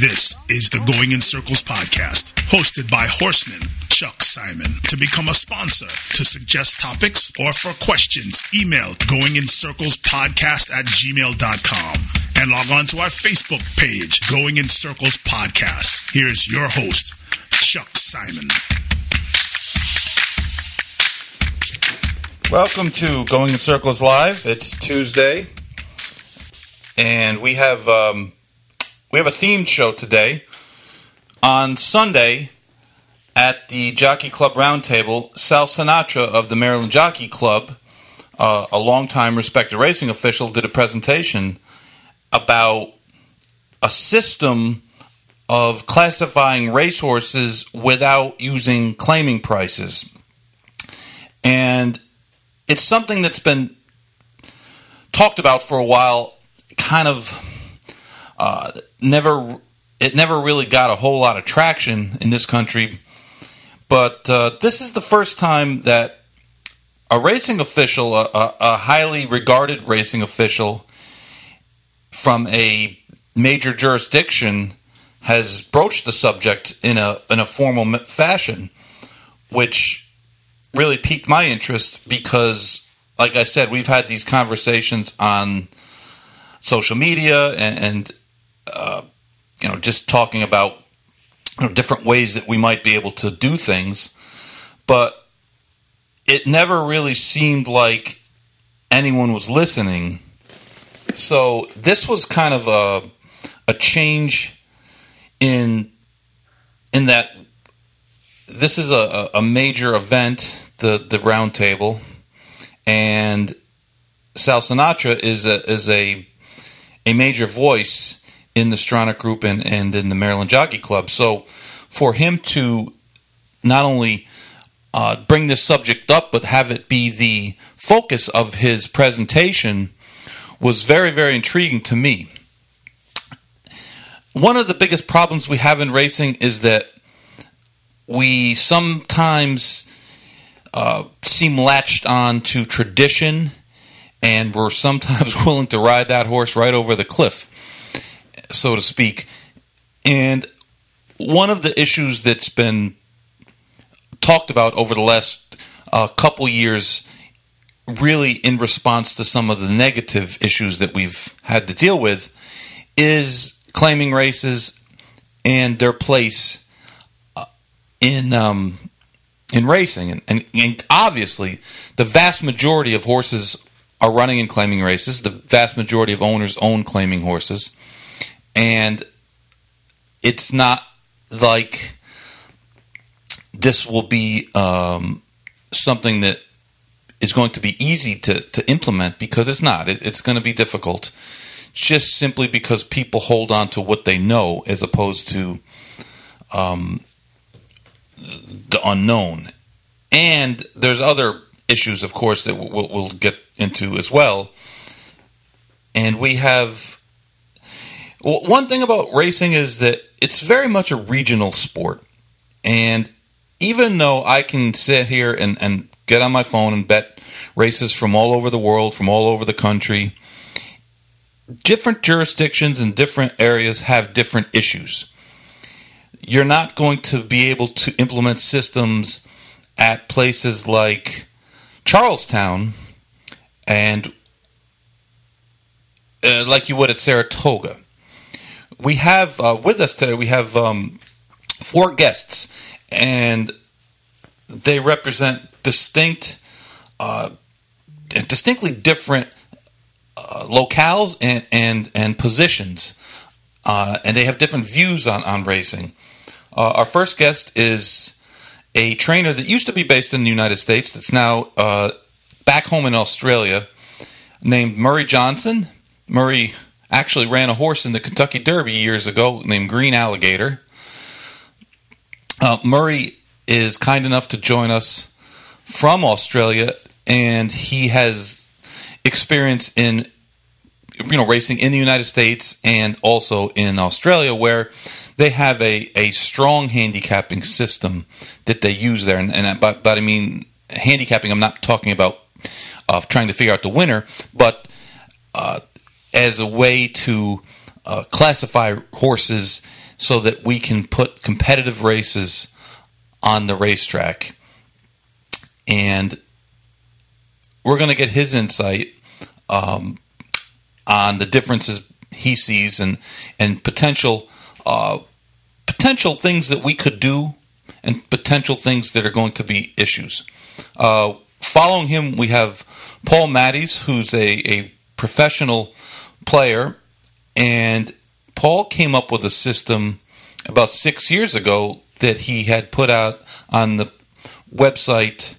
This is the Going in Circles podcast, hosted by Horseman Chuck Simon. To become a sponsor, to suggest topics, or for questions, email goingincirclespodcast at gmail.com and log on to our Facebook page, Going in Circles Podcast. Here's your host, Chuck Simon. Welcome to Going in Circles Live. It's Tuesday, and we have um, we have a themed show today. On Sunday, at the Jockey Club Roundtable, Sal Sinatra of the Maryland Jockey Club, uh, a longtime respected racing official, did a presentation about a system of classifying racehorses without using claiming prices. And it's something that's been talked about for a while, kind of uh, never it never really got a whole lot of traction in this country. But uh, this is the first time that a racing official, a, a, a highly regarded racing official from a major jurisdiction, has broached the subject in a in a formal fashion, which really piqued my interest because, like I said, we've had these conversations on social media and, and uh, you know, just talking about you know, different ways that we might be able to do things, but it never really seemed like anyone was listening. So this was kind of a a change in in that this is a, a major event, the the roundtable, and Sal Sinatra is a is a a major voice in the Stronach Group and, and in the Maryland Jockey Club. So for him to not only uh, bring this subject up, but have it be the focus of his presentation was very, very intriguing to me. One of the biggest problems we have in racing is that we sometimes uh, seem latched on to tradition and we're sometimes willing to ride that horse right over the cliff so to speak. And one of the issues that's been talked about over the last uh, couple years, really in response to some of the negative issues that we've had to deal with, is claiming races and their place uh, in um, in racing. And, and, and obviously, the vast majority of horses are running and claiming races. The vast majority of owners own claiming horses and it's not like this will be um, something that is going to be easy to, to implement because it's not. It, it's going to be difficult just simply because people hold on to what they know as opposed to um, the unknown. And there's other issues, of course, that we'll, we'll get into as well. And we have one thing about racing is that it's very much a regional sport. And even though I can sit here and, and get on my phone and bet races from all over the world, from all over the country, different jurisdictions and different areas have different issues. You're not going to be able to implement systems at places like Charles Town and uh, like you would at Saratoga we have uh, with us today, we have um, four guests, and they represent distinct, uh, distinctly different uh, locales and, and, and positions, uh, and they have different views on, on racing. Uh, our first guest is a trainer that used to be based in the United States, that's now uh, back home in Australia, named Murray Johnson. Murray actually ran a horse in the Kentucky Derby years ago named Green Alligator. Uh, Murray is kind enough to join us from Australia, and he has experience in you know racing in the United States and also in Australia, where they have a, a strong handicapping system that they use there. And, and but, but I mean handicapping. I'm not talking about uh, trying to figure out the winner, but uh, as a way to uh, classify horses so that we can put competitive races on the racetrack. And we're going to get his insight um, on the differences he sees and and potential uh, potential things that we could do and potential things that are going to be issues. Uh, following him, we have Paul Matties, who's a, a professional player, and Paul came up with a system about six years ago that he had put out on the website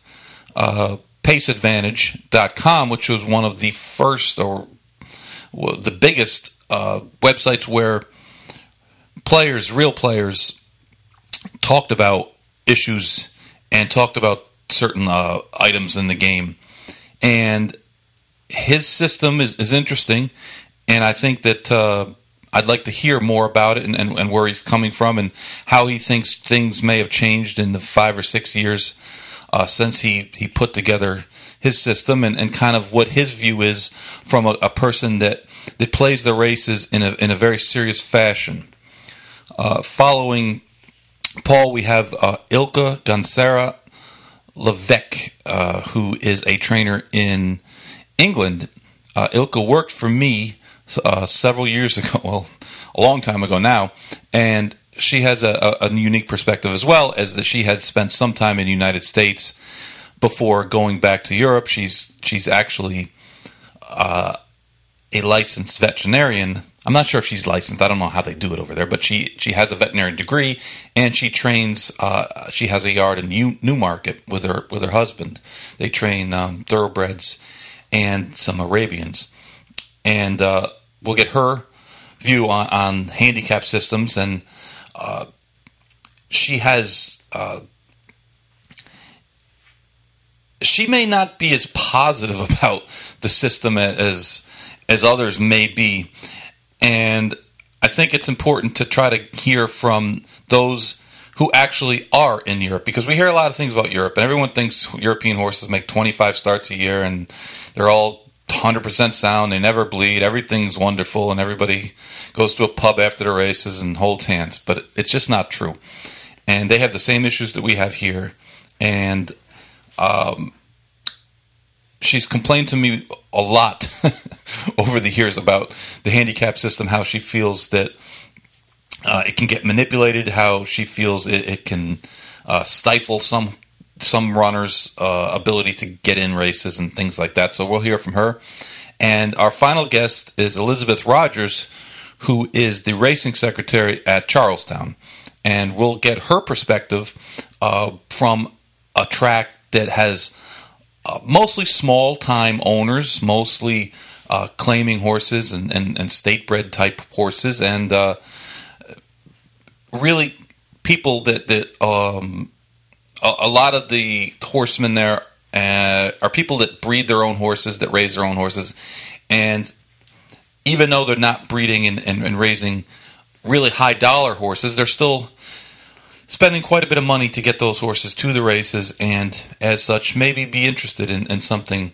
uh, paceadvantage.com, which was one of the first or the biggest uh, websites where players, real players, talked about issues and talked about certain uh, items in the game. And his system is, is interesting, and I think that uh, I'd like to hear more about it and, and, and, where he's coming from and how he thinks things may have changed in the five or six years uh, since he, he put together his system and, and kind of what his view is from a, a person that, that plays the races in a, in a very serious fashion. Uh, following Paul, we have uh, Ilka Gansera Levesque, uh, who is a trainer in England. Uh, Ilka worked for me uh, several years ago, well, a long time ago now, and she has a, a, a, unique perspective as well as that she had spent some time in the United States before going back to Europe. She's she's actually uh, a licensed veterinarian. I'm not sure if she's licensed. I don't know how they do it over there, but she she has a veterinary degree and she trains. Uh, she has a yard in New, Newmarket with her with her husband. They train um, thoroughbreds and some Arabians, and uh, we'll get her view on, on handicap systems. And uh, she has uh, she may not be as positive about the system as as others may be, and I think it's important to try to hear from those who actually are in Europe because we hear a lot of things about Europe and everyone thinks European horses make 25 starts a year and they're all 100% sound. They never bleed. Everything's wonderful and everybody goes to a pub after the races and holds hands. But it's just not true. And they have the same issues that we have here. And um, she's complained to me a lot over the years about the handicap system, how she feels that uh, it can get manipulated, how she feels it, it can uh, stifle some some runners' uh, ability to get in races and things like that. So we'll hear from her. And our final guest is Elizabeth Rogers, who is the racing secretary at Charles Town, and we'll get her perspective uh, from a track that has uh, mostly small time owners, mostly uh, claiming horses and, and, and, state bred type horses, and uh, really people that that um, a, a, lot of the horsemen there uh, are people that breed their own horses, that raise their own horses, and even though they're not breeding and, and, and raising really high dollar horses, they're still spending quite a bit of money to get those horses to the races, and as such, maybe be interested in, in something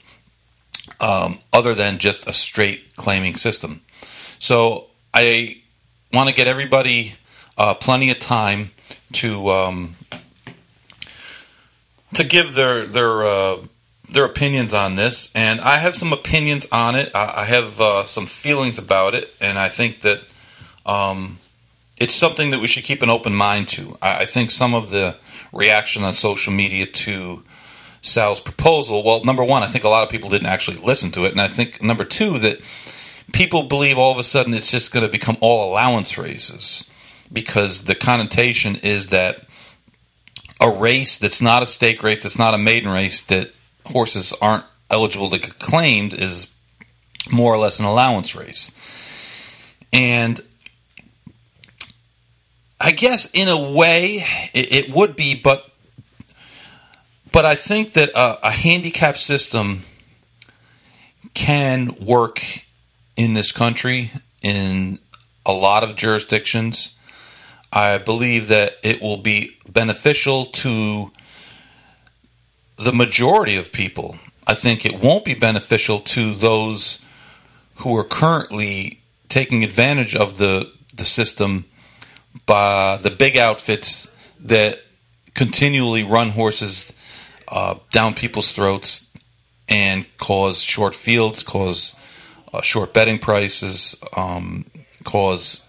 um, other than just a straight claiming system. So I want to get everybody uh, plenty of time to um, to give their their uh, their opinions on this, and I have some opinions on it. I, I have uh, some feelings about it, and I think that um, it's something that we should keep an open mind to. I, I think some of the reaction on social media to Sal's proposal, well, number one, I think a lot of people didn't actually listen to it, and I think number two that people believe all of a sudden it's just going to become all allowance races because the connotation is that a race that's not a stake race, that's not a maiden race, that horses aren't eligible to get claimed is more or less an allowance race. And I guess in a way it, it would be, but but I think that a, a handicap system can work in this country in a lot of jurisdictions. I believe that it will be beneficial to the majority of people. I think it won't be beneficial to those who are currently taking advantage of the, the system by the big outfits that continually run horses uh, down people's throats and cause short fields, cause uh, short betting prices, um, cause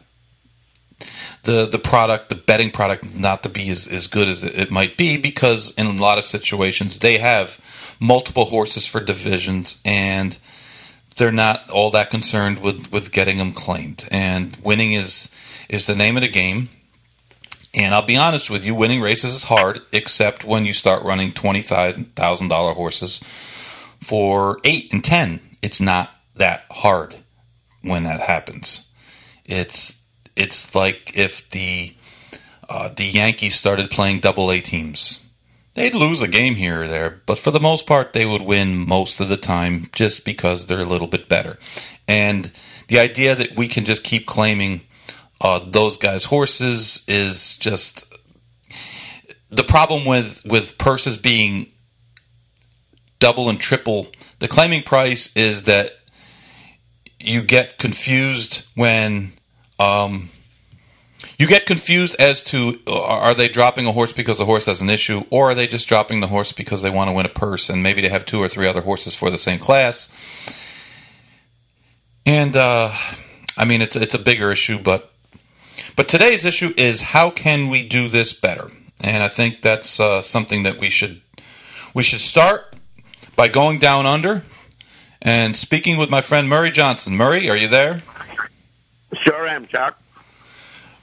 the the product, the betting product, not to be as, as good as it might be because in a lot of situations they have multiple horses for divisions and they're not all that concerned with, with getting them claimed. And winning is is the name of the game. And I'll be honest with you, winning races is hard, except when you start running twenty thousand dollar horses for eight and ten. It's not that hard when that happens. It's it's like if the uh, the Yankees started playing double A teams. They'd lose a game here or there, but for the most part, they would win most of the time just because they're a little bit better. And the idea that we can just keep claiming uh, those guys' horses is just the problem with with purses being double and triple. The claiming price is that you get confused when um, you get confused as to are they dropping a horse because the horse has an issue, or are they just dropping the horse because they want to win a purse and maybe they have two or three other horses for the same class. And uh, I mean, it's it's a bigger issue, but but today's issue is how can we do this better? And I think that's uh, something that we should we should start by going down under and speaking with my friend Murray Johnson. Murray, are you there? Sure am, Chuck.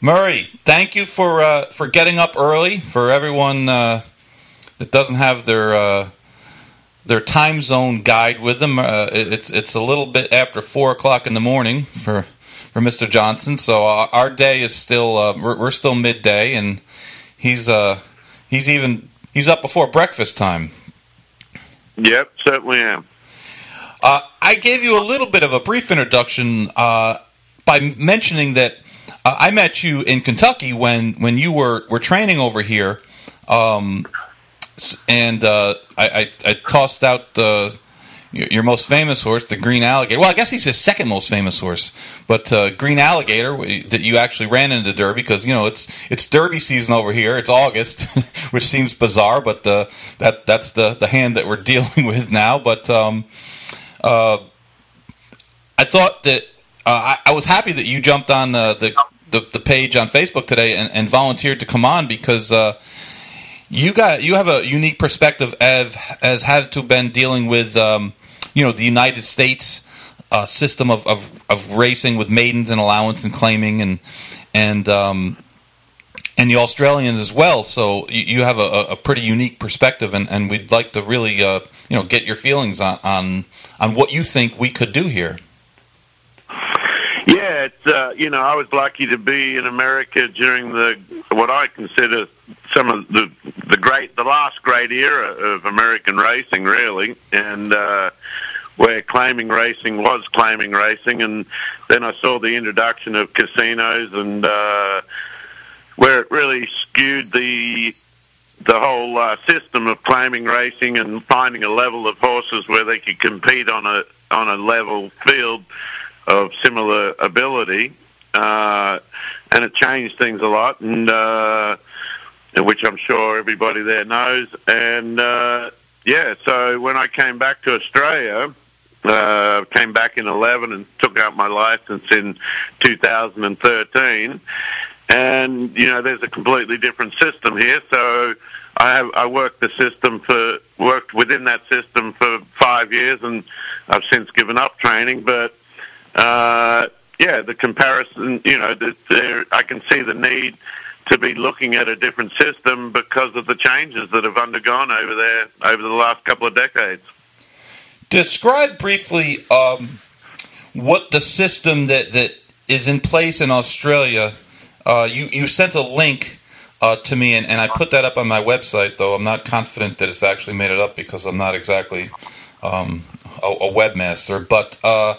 Murray, thank you for uh, for getting up early. For everyone uh, that doesn't have their uh, their time zone guide with them, uh, it's it's a little bit after four o'clock in the morning for for Mister Johnson. So uh, our day is still uh, we're, we're, still midday, and he's he's even he's up before breakfast time. Yep, certainly am. I gave you a little bit of a brief introduction by mentioning that uh, I met you in Kentucky when when you were were training over here, um, and uh, I, I, I, tossed out the. Your, your most famous horse, the Green Alligator. Well, I guess he's his second most famous horse, but uh, Green Alligator that you actually ran into Derby because you know it's it's Derby season over here. It's August, which seems bizarre, but uh, that that's the the hand that we're dealing with now. But um, uh, I thought that uh, I, I, was happy that you jumped on the, the the, the page on Facebook today and, and volunteered to come on because uh, you got you have a unique perspective as as have to been dealing with um, you know the United States uh, system of, of, of racing with maidens and allowance and claiming and and um, and the Australians as well. So you, you have a, a, pretty unique perspective, and, and we'd like to really uh, you know get your feelings on, on on what you think we could do here. Yeah, uh, you know I was lucky to be in America during the what I consider some of the the great the last great era of American racing, really, and uh, where claiming racing was claiming racing, and then I saw the introduction of casinos and uh, where it really skewed the the whole uh, system of claiming racing and finding a level of horses where they could compete on a on a level field of similar ability, uh, and it changed things a lot, and uh, which I'm sure everybody there knows. And uh, yeah, so when I came back to Australia, uh, came back in 11 and took out my license in 2013. And you know, there's a completely different system here. So I have I worked the system for worked within that system for five years, and I've since given up training. But uh, yeah, the comparison, you know, I can see the need to be looking at a different system because of the changes that have undergone over there over the last couple of decades. Describe briefly um, what the system that, that is in place in Australia. Uh, you, you sent a link uh, to me, and, and, I put that up on my website, though I'm not confident that it's actually made it up because I'm not exactly um, a, a, webmaster. But uh,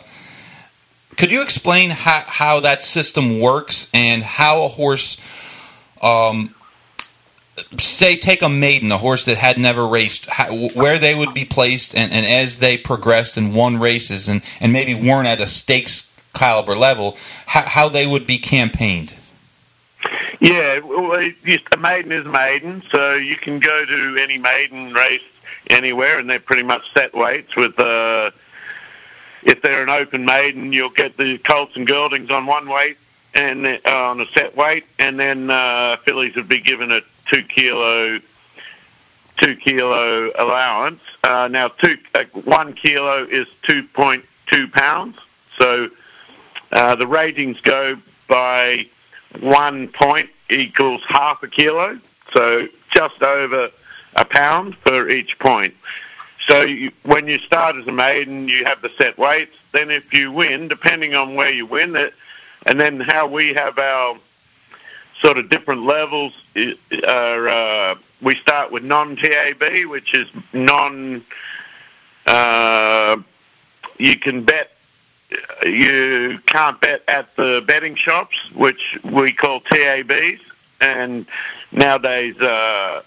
could you explain how, how that system works and how a horse, um, say, take a maiden, a horse that had never raced, how, where they would be placed, and, and as they progressed and won races and, and maybe weren't at a stakes caliber level, how, how they would be campaigned? Yeah, well, a maiden is maiden, so you can go to any maiden race anywhere, and they're pretty much set weights. With uh, if they're an open maiden, you'll get the colts and geldings on one weight and uh, on a set weight, and then uh, fillies would be given a two kilo two kilo allowance. Uh, now, two uh, one kilo is two point two pounds, so uh, the ratings go by one point equals half a kilo, so just over a pound for each point. So you, when you start as a maiden, you have the set weights. Then if you win, depending on where you win it, and then how we have our sort of different levels are uh, we start with non-TAB, which is non. Uh, you can bet. You can't bet at the betting shops, which we call TABs, and nowadays, uh,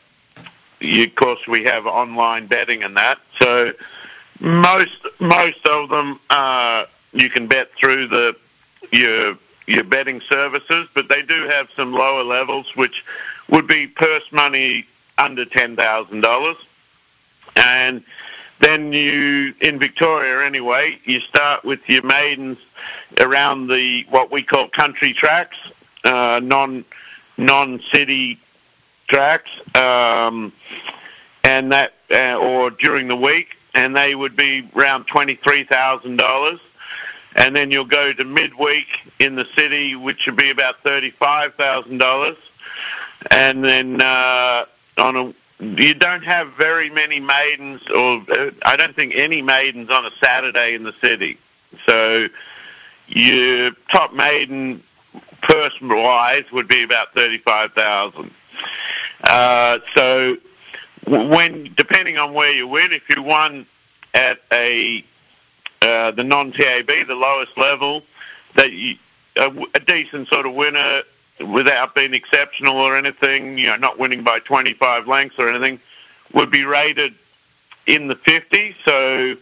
of course, we have online betting and that. So most most of them uh, you can bet through the your your betting services, but they do have some lower levels, which would be purse money under ten thousand dollars, and then you in Victoria anyway. You start with your maidens around the what we call country tracks, uh, non non city tracks, um, and that uh, or during the week, and they would be around twenty three thousand dollars. And then you'll go to midweek in the city, which would be about thirty-five thousand dollars, and then uh, on a you don't have very many maidens, or uh, I don't think any maidens on a Saturday in the city. So your top maiden person wise would be about thirty-five thousand. Uh, so when depending on where you win, if you won at a uh, the non-TAB, the lowest level, that you, a, a decent sort of winner without being exceptional or anything, you know, not winning by 25 lengths or anything, would be rated in the 50s, so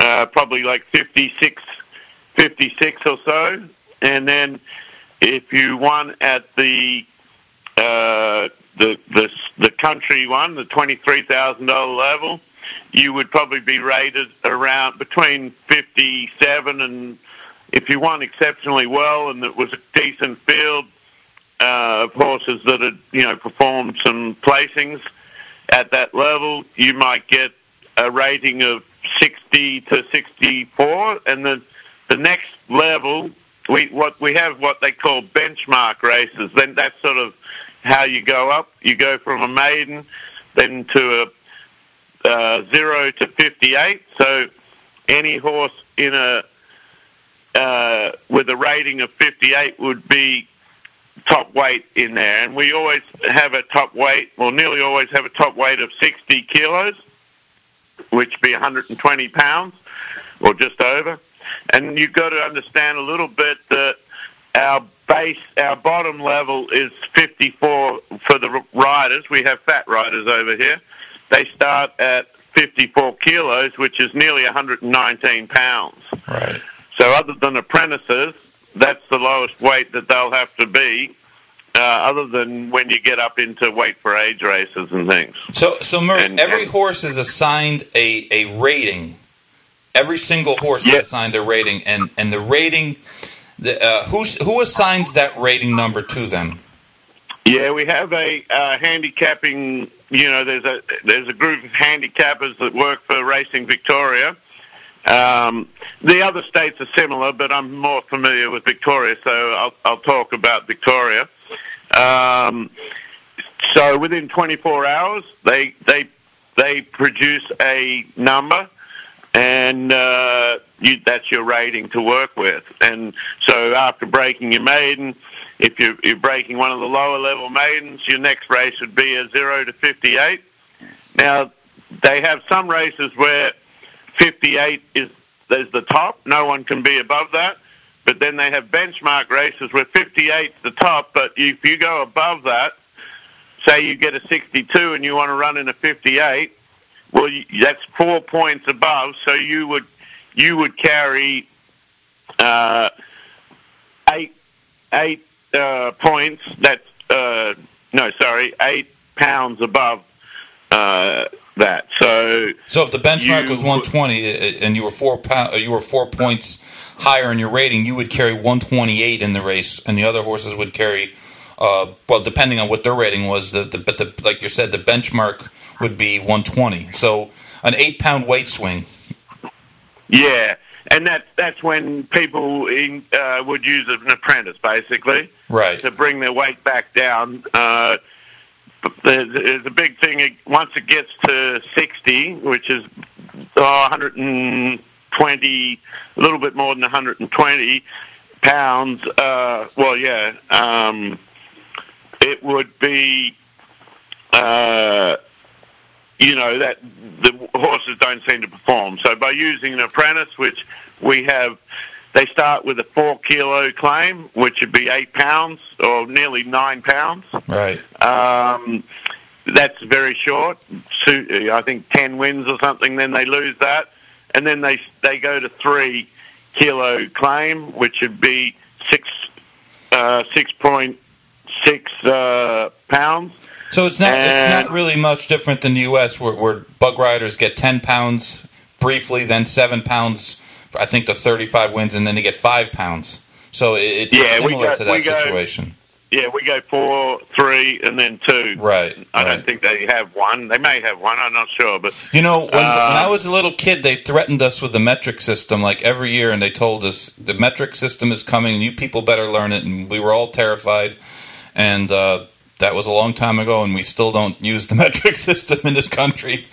uh, probably like 56, 56 or so. And then if you won at the uh, the the the country one, the twenty three thousand dollar level, you would probably be rated around between fifty seven and if you won exceptionally well and it was a decent field, uh, of horses that had you know performed some placings at that level, you might get a rating of 60 to 64, and the the next level we what we have what they call benchmark races. Then that's sort of how you go up. You go from a maiden, then to a uh, zero to 58. So any horse in a uh, with a rating of 58 would be top weight in there, and we always have a top weight, well, nearly always have a top weight of 60 kilos, which be 120 pounds, or just over. And you've got to understand a little bit that our base, our bottom level is 54 for the riders. We have fat riders over here. They start at 54 kilos, which is nearly 119 pounds. Right. So, other than apprentices, that's the lowest weight that they'll have to be. Uh, other than when you get up into weight for age races and things. So, so Murray, And- every and- horse is assigned a, a rating. Every single horse is assigned a rating, and and the rating, the uh, who assigns that rating number to them? Yeah, we have a uh, handicapping. You know, there's a there's a group of handicappers that work for Racing Victoria. Um, the other states are similar, but I'm more familiar with Victoria, so I'll, I'll talk about Victoria. Um, so within 24 hours, they they they produce a number, and uh, you, that's your rating to work with. And so after breaking your maiden, if you're, you're breaking one of the lower level maidens, your next race would be a zero to 58. Now they have some races where 58 is there's the top. No one can be above that. But then they have benchmark races where 58 is the top. But if you go above that, say you get a 62 and you want to run in a 58, well, that's four points above. So you would you would carry uh, eight eight uh, points. That's Uh, no, sorry, eight pounds above uh, that. So, so if the benchmark was 120 and you were four pound, you were four points higher in your rating, you would carry 128 in the race, and the other horses would carry. Uh, well, depending on what their rating was, the, the but the like you said, the benchmark would be 120. So an eight pound weight swing. Yeah, and that's that's when people in, uh, would use an apprentice, basically, right, to bring their weight back down. Uh, there's a big thing once it gets to 60, which is oh, 120, a little bit more than 120 pounds. Uh, well, yeah, um, it would be. Uh, you know that the horses don't seem to perform. So by using an apprentice, which we have, they start with a four kilo claim, which would be eight pounds or nearly nine pounds. Right. Um, that's very short. I think ten wins or something. Then they lose that, and then they they go to three kilo claim, which would be six uh, six point six uh, pounds. So it's not it's not really much different than the U.S. where, where bug riders get ten pounds briefly, then seven pounds. I think the thirty-five wins, and then they get five pounds. So it's yeah, similar go, to that situation. Go, yeah, we go four, three, and then two. Right. I right. don't think they have one. They may have one. I'm not sure, but you know, when, uh, when I was a little kid, they threatened us with the metric system like every year, and they told us the metric system is coming, and you people better learn it. And we were all terrified. And uh, that was a long time ago, and we still don't use the metric system in this country.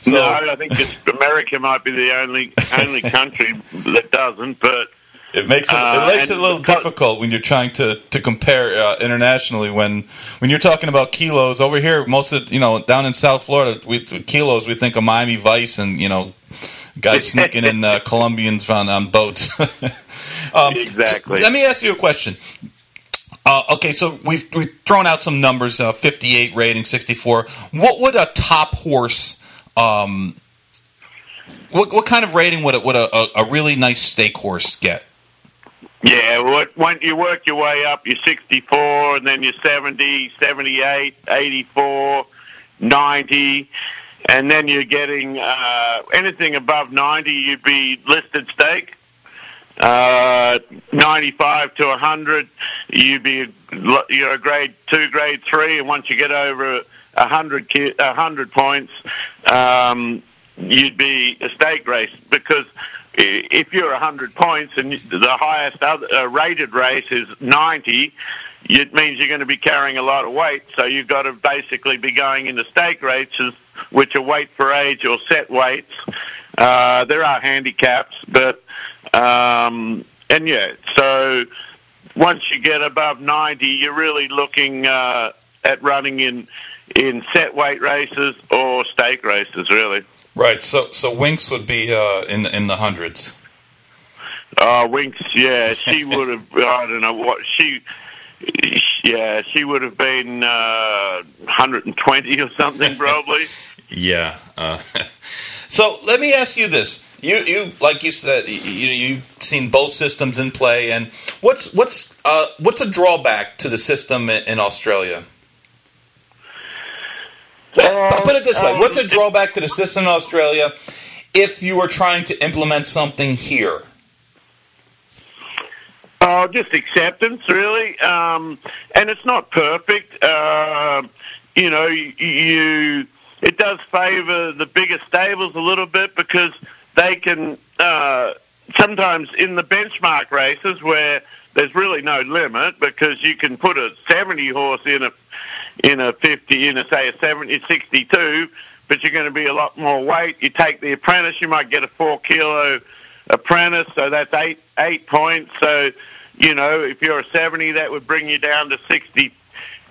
so, no, I think America might be the only only country that doesn't, but. It makes it, it makes uh, it a little difficult when you're trying to to compare uh, internationally. When when you're talking about kilos over here, most of you know down in South Florida, we kilos we think of Miami Vice and you know guys sneaking in uh, Colombians on on boats. um, exactly. So let me ask you a question. Uh, okay, so we've we've thrown out some numbers: uh, fifty-eight rating, sixty-four. What would a top horse? Um, what what kind of rating would it would a, a, a really nice stake horse get? Yeah, what when you work your way up, you're 64, and then you're 70, 78, 84, 90, and then you're getting uh, anything above 90, you'd be listed stake. Uh, 95 to 100, you'd be you're a grade two, grade three, and once you get over 100, 100 points, um, you'd be a stake race because if you're 100 points and the highest other, uh, rated race is 90, it means you're going to be carrying a lot of weight. So you've got to basically be going into stake races, which are weight for age or set weights. Uh, there are handicaps, but um, and yeah, so once you get above 90, you're really looking uh, at running in in set weight races or stake races, really. Right. So so Winx would be uh, in in the hundreds. Uh, Winx, yeah, she would have. I don't know what she. Yeah, she would have been uh, 120 or something, probably. yeah. Uh, so let me ask you this: you, you, like you said, you, you've seen both systems in play, and what's what's uh, what's a drawback to the system in, in Australia? Uh, put it this way: What's a um, drawback to the system in Australia if you were trying to implement something here? Oh, just acceptance, really. Um, and it's not perfect. Uh, you know, you it does favour the bigger stables a little bit because they can uh, sometimes in the benchmark races where there's really no limit because you can put a 70 horse in a in a 50 in a say a 70 62 but you're going to be a lot more weight. You take the apprentice you might get a 4 kilo apprentice so that's 8 8 points. So you know if you're a 70 that would bring you down to 60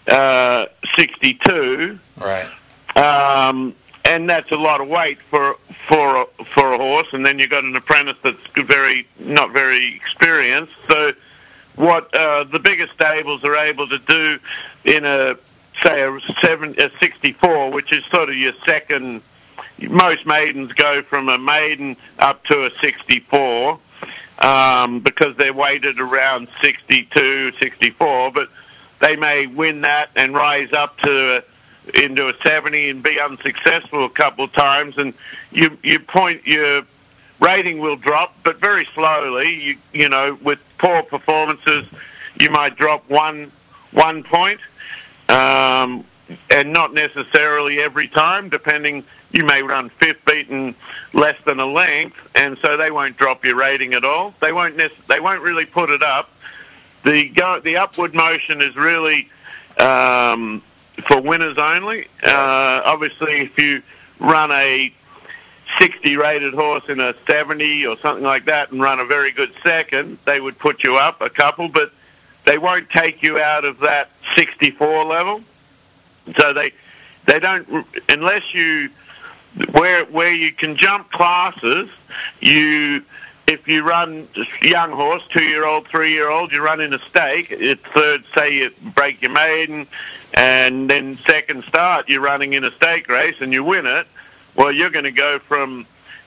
uh, 62 right. Um, and that's a lot of weight for for a, for a horse. And then you've got an apprentice that's very not very experienced. So, what uh, the bigger stables are able to do in a say a seven a sixty four, which is sort of your second. Most maidens go from a maiden up to a sixty four um, because they're weighted around 62, 64. But they may win that and rise up to into a 70 and be unsuccessful a couple of times, and you you point your rating will drop, but very slowly. You you know with poor performances, you might drop one one point, um, and not necessarily every time, depending. You may run fifth beaten less than a length, and so they won't drop your rating at all. They won't. Nec- they won't really put it up. The go- the upward motion is really um, for winners only. Uh, obviously, if you run a 60 rated horse in a 70 or something like that and run a very good second, they would put you up a couple, but they won't take you out of that 64 level. So they they don't unless you where where you can jump classes, you if you run young horse, two year old, three year old, you run in a stake. It's third, say you break your maiden, and then second start, you're running in a stake race and you win it. Well, you're going to go from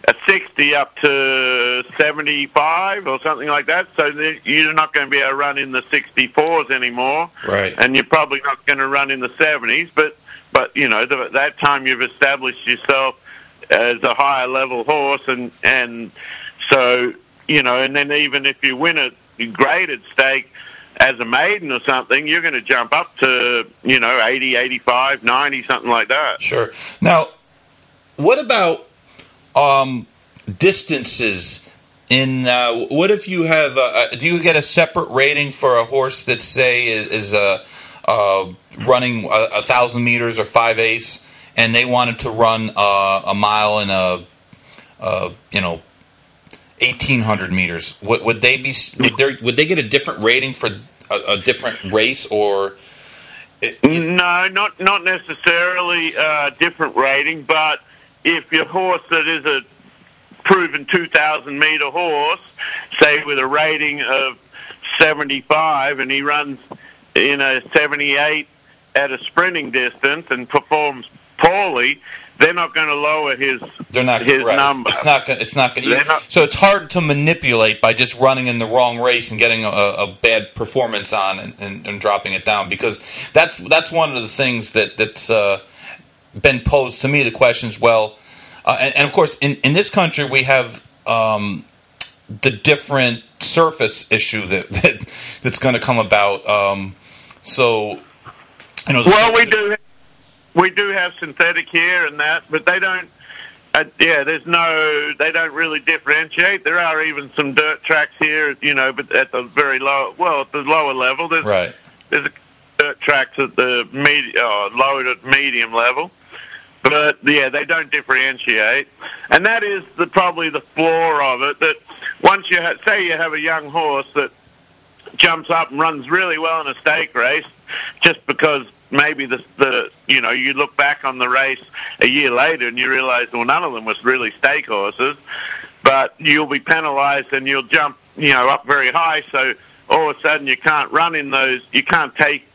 a 60 up to 75 or something like that. So you're not going to be able to run in the 64s anymore, Right. and you're probably not going to run in the 70s. But but you know the, that time you've established yourself as a higher level horse, and and so you know, and then even if you win a graded stake as a maiden or something, you're going to jump up to you know 80, 85, 90, something like that. Sure. Now, what about um, distances? In uh, what if you have? Uh, do you get a separate rating for a horse that say is, is uh, uh, running a, a thousand meters or five ace, and they wanted to run uh, a mile in a, uh, you know, eighteen hundred meters? Would, would they be? Would, would they get a different rating for a, a different race or? No, not not necessarily uh, different rating, but if your horse that is a proven 2,000 meter horse, say with a rating of 75, and he runs in a 78 at a sprinting distance and performs poorly, they're not going to lower his They're not his right. number. It's not. gonna- It's not. Not- so it's hard to manipulate by just running in the wrong race and getting a, a bad performance on and, and, and dropping it down because that's that's one of the things that that's uh, been posed to me. The questions, well, uh, and, and of course, in in this country we have um, the different surface issue that, that that's going to come about. Um, so, you know, Well, we do we do have synthetic here and that, but they don't. Uh, yeah, there's no. They don't really differentiate. There are even some dirt tracks here, you know, but at the very low. Well, at the lower level, there's right. there's a dirt tracks at the med- uh, low to medium level. But yeah, they don't differentiate, and that is the probably the flaw of it. That once you ha- say you have a young horse that jumps up and runs really well in a stake race, just because maybe the the you know you look back on the race a year later and you realize well none of them was really stake horses, but you'll be penalised and you'll jump you know up very high, so all of a sudden you can't run in those you can't take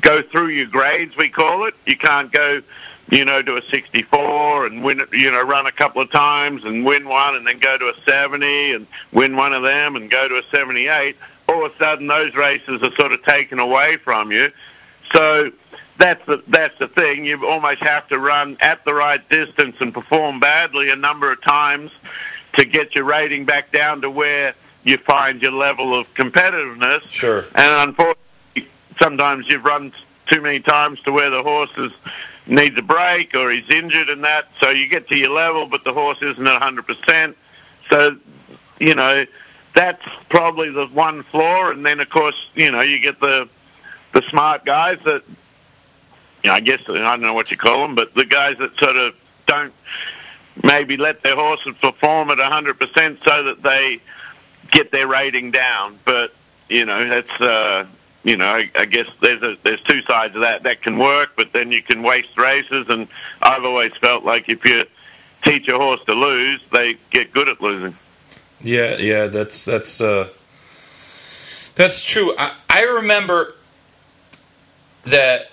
go through your grades we call it. You can't go you know to a 64 and win you know run a couple of times and win one and then go to a 70 and win one of them and go to a 78 all of a sudden those races are sort of taken away from you. So that's the that's the thing you almost have to run at the right distance and perform badly a number of times to get your rating back down to where you find your level of competitiveness Sure. and unfortunately, sometimes you've run too many times to where the horse is, needs a break or he's injured and that. So you get to your level, but the horse isn't at 100%. So, you know, that's probably the one flaw. And then, of course, you know, you get the the smart guys that, you know, I guess, I don't know what you call them, but the guys that sort of don't maybe let their horses perform at 100% so that they get their rating down. But, you know, that's, uh, you know, I, I guess there's a, there's two sides of that. That can work, but then you can waste races. And I've always felt like if you teach a horse to lose, they get good at losing. Yeah, yeah, that's that's uh, that's true. I, I remember that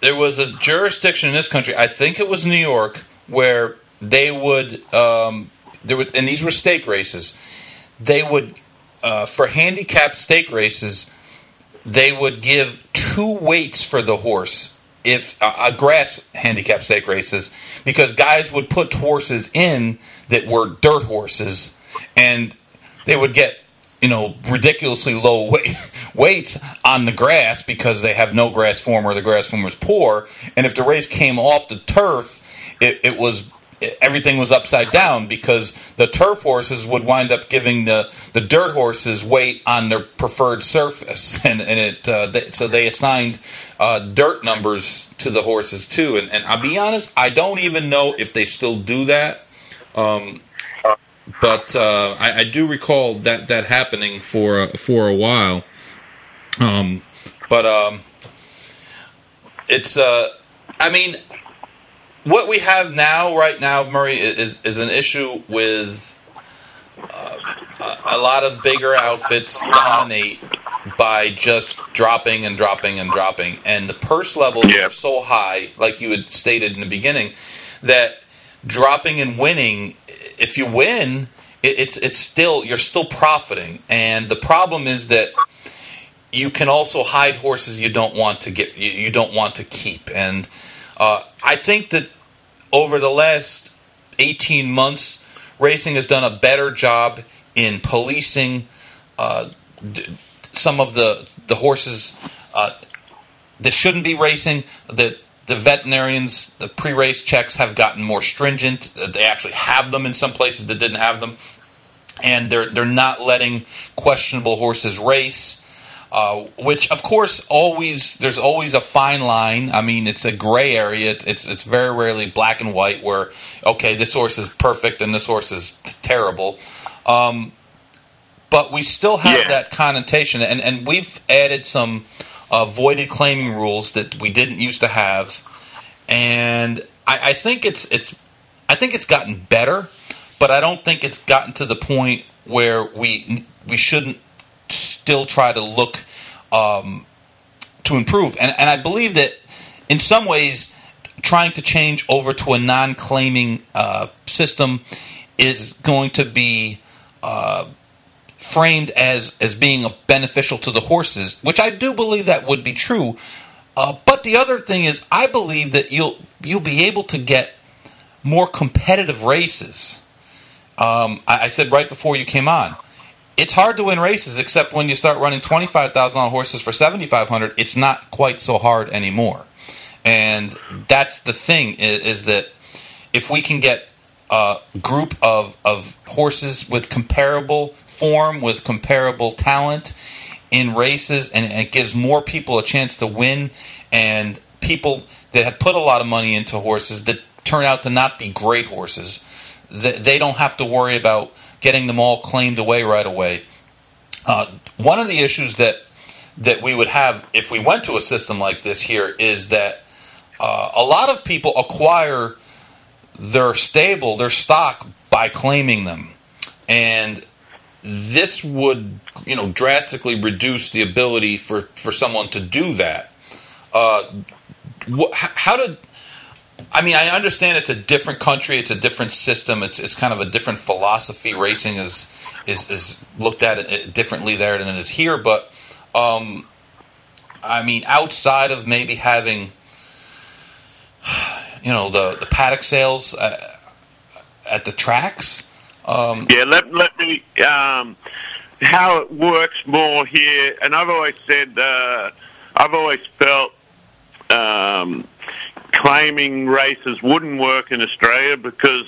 there was a jurisdiction in this country. I think it was New York, where they would um, there would, and these were stake races. They would uh, for handicap stake races. they would give two weights for the horse if uh, a grass handicap stake races because guys would put horses in that were dirt horses and they would get you know ridiculously low weight, weights on the grass because they have no grass form or the grass form was poor and if the race came off the turf it, it was everything was upside down because the turf horses would wind up giving the, the dirt horses weight on their preferred surface, and, and it uh, they, so they assigned uh, dirt numbers to the horses too. And, and I'll be honest, I don't even know if they still do that. Um, but uh, I, I, do recall that that happening for for a while. Um, but um, it's uh, I mean what we have now, right now, Murray, is is an issue with uh, a lot of bigger outfits dominate by just dropping and dropping and dropping, and the purse levels yeah. are so high, like you had stated in the beginning, that dropping and winning, if you win, it, it's it's still you're still profiting, and the problem is that you can also hide horses you don't want to get you, you don't want to keep and uh, I think that over the last 18 months, racing has done a better job in policing uh, some of the the horses uh, that shouldn't be racing. That the veterinarians, the pre-race checks have gotten more stringent. They actually have them in some places that didn't have them, and they're they're not letting questionable horses race. Uh, which of course always there's always a fine line. I mean, it's a gray area. It's it's very rarely black and white where okay, this horse is perfect and this horse is terrible. Um, but we still have yeah. that connotation, and and we've added some uh, voided claiming rules that we didn't used to have, and I, I think it's it's I think it's gotten better, but I don't think it's gotten to the point where we we shouldn't still try to look um, to improve. And, and I believe that in some ways, trying to change over to a non claiming uh, system is going to be. Uh, framed as as being beneficial to the horses, which I do believe that would be true. Uh, but the other thing is, I believe that you'll you'll be able to get more competitive races. Um, I, I, said right before you came on, it's hard to win races except when you start running $25,000 horses for 7500 it's not quite so hard anymore. And that's the thing is, is that if we can get a group of, of horses with comparable form, with comparable talent in races, and it gives more people a chance to win, and people that have put a lot of money into horses that turn out to not be great horses, they don't have to worry about getting them all claimed away right away. Uh, one of the issues that that we would have if we went to a system like this here is that uh, a lot of people acquire their stable, their stock by claiming them, and this would you know drastically reduce the ability for for someone to do that. Uh, wh- how did I mean, I understand it's a different country, it's a different system, it's it's kind of a different philosophy. Racing is is, is looked at differently there than it is here, but um, I mean, outside of maybe having you know the the paddock sales at, at the tracks. Um, yeah, let let me um, how it works more here, and I've always said uh, I've always felt. Claiming races wouldn't work in Australia because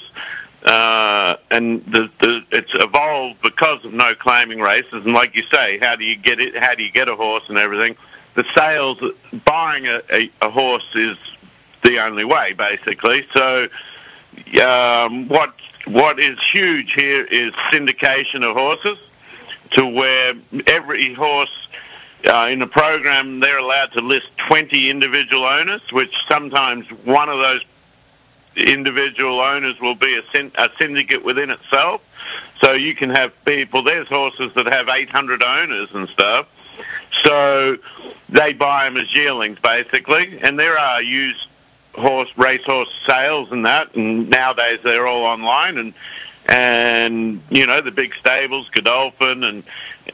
uh, and the, the, it's evolved because of no claiming races. And like you say, how do you get it? How do you get a horse and everything? The sales, buying a, a, a horse is the only way, basically. So, um, what what is huge here is syndication of horses, to where every horse uh, in the program, they're allowed to list 20 individual owners, which sometimes one of those individual owners will be a, syn- a syndicate within itself. So you can have people, there's horses that have 800 owners and stuff. So they buy them as yearlings, basically. And there are used horse racehorse sales and that. And nowadays they're all online. And and you know the big stables, Godolphin, and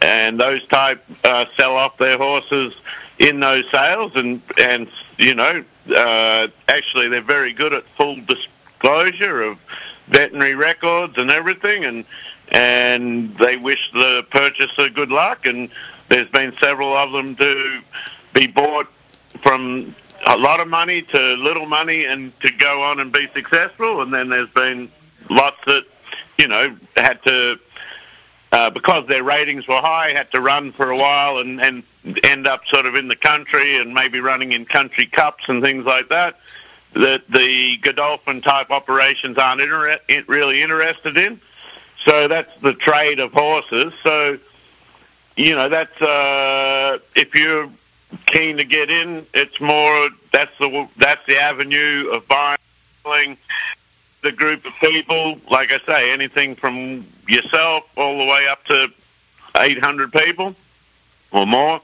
and those type uh, sell off their horses in those sales, and and you know uh, actually they're very good at full disclosure of veterinary records and everything, and and they wish the purchaser good luck, and there's been several of them to be bought from a lot of money to little money and to go on and be successful, and then there's been lots that you know had to uh, because their ratings were high, had to run for a while and, and end up sort of in the country and maybe running in country cups and things like that. That the Godolphin type operations aren't inter- really interested in. So that's the trade of horses. So, you know, that's uh, if you're keen to get in, it's more that's the that's the avenue of buying the group of people. Like I say, anything from yourself all the way up to 800 people or more.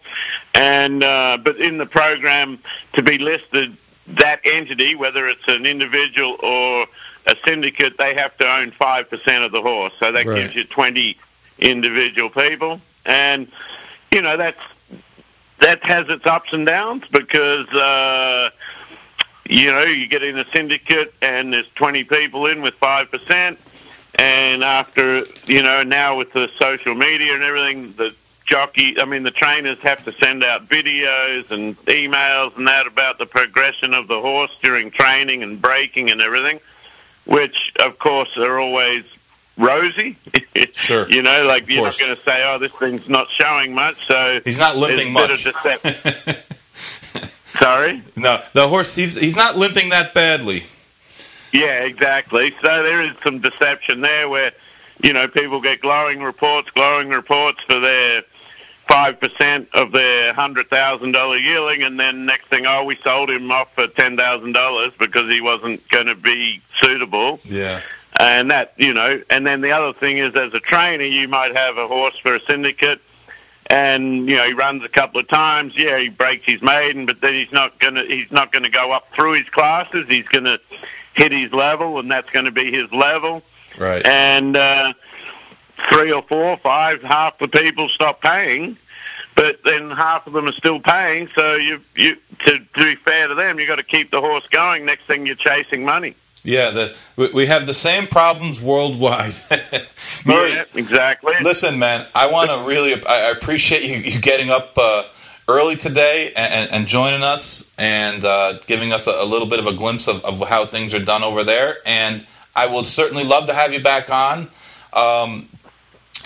And uh, but in the program to be listed, that entity, whether it's an individual or a syndicate, they have to own five percent of the horse. So that Right. gives you 20 individual people, and you know that's that has its ups and downs because. Uh, you know, you get in a syndicate and there's 20 people in with 5%. And after, you know, now with the social media and everything, the jockey, I mean, the trainers have to send out videos and emails and that about the progression of the horse during training and breaking and everything, which, of course, are always rosy. Sure. you know, like Of you're course. not going to say, oh, this thing's not showing much. So He's not limping much. bit of deception. Sorry? no, the horse he's he's not limping that badly. Yeah, exactly. So there is some deception there where, you know, people get glowing reports, glowing reports for their five percent of their hundred thousand dollar yearling, and then next thing, oh, we sold him off for ten thousand dollars because he wasn't going to be suitable, Yeah. and that you know. And then the other thing is, as a trainer, you might have a horse for a syndicate. And you know he runs a couple of times. Yeah, he breaks his maiden, but then he's not gonna he's not gonna go up through his classes. He's gonna hit his level, and that's going to be his level. Right. And uh, three or four, five, half the people stop paying, but then half of them are still paying. So you, you to, to be fair to them, you have got to keep the horse going. Next thing you're chasing money. Yeah, the, we, we have the same problems worldwide. Murray, Yeah, exactly. listen, man, I want to really, I appreciate you, you getting up uh, early today and, and, and joining us and uh, giving us a, a little bit of a glimpse of, of how things are done over there. And I would certainly love to have you back on. Um,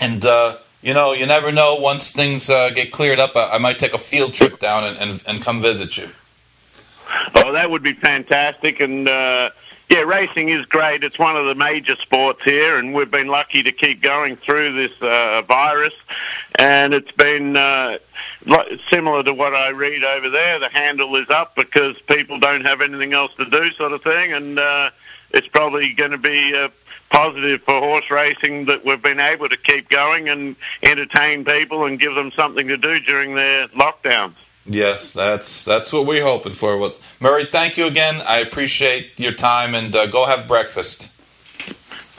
and, uh, you know, you never know, once things uh, get cleared up, I, I might take a field trip down and, and, and come visit you. Oh, that would be fantastic. And uh, yeah, racing is great. It's one of the major sports here, and we've been lucky to keep going through this uh, virus. And it's been uh, similar to what I read over there. The handle is up because people don't have anything else to do, sort of thing. And uh, it's probably going to be uh, positive for horse racing that we've been able to keep going and entertain people and give them something to do during their lockdowns. Yes, that's that's what we're hoping for. Well, Murray, thank you again. I appreciate your time, and uh, go have breakfast.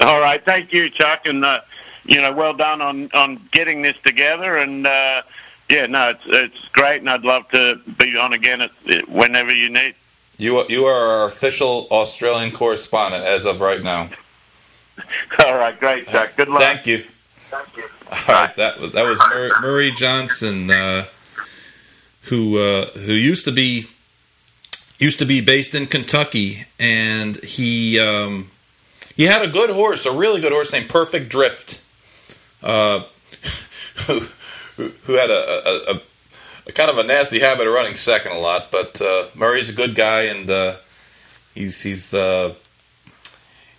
All right, thank you, Chuck, and uh, you know, well done on on getting this together. And uh, yeah, no, it's it's great, and I'd love to be on again at, whenever you need. You are- you are our official Australian correspondent as of right now. All right, great, Chuck. Good luck. Thank you. Thank you. All right, that was- that was Murray, Murray Johnson, uh, who uh, who used to be used to be based in Kentucky, and he um, he had a good horse, a really good horse named Perfect Drift, uh, who, who had a, a, a, a kind of a nasty habit of running second a lot. But uh, Murray's a good guy, and uh, he's he's. Uh,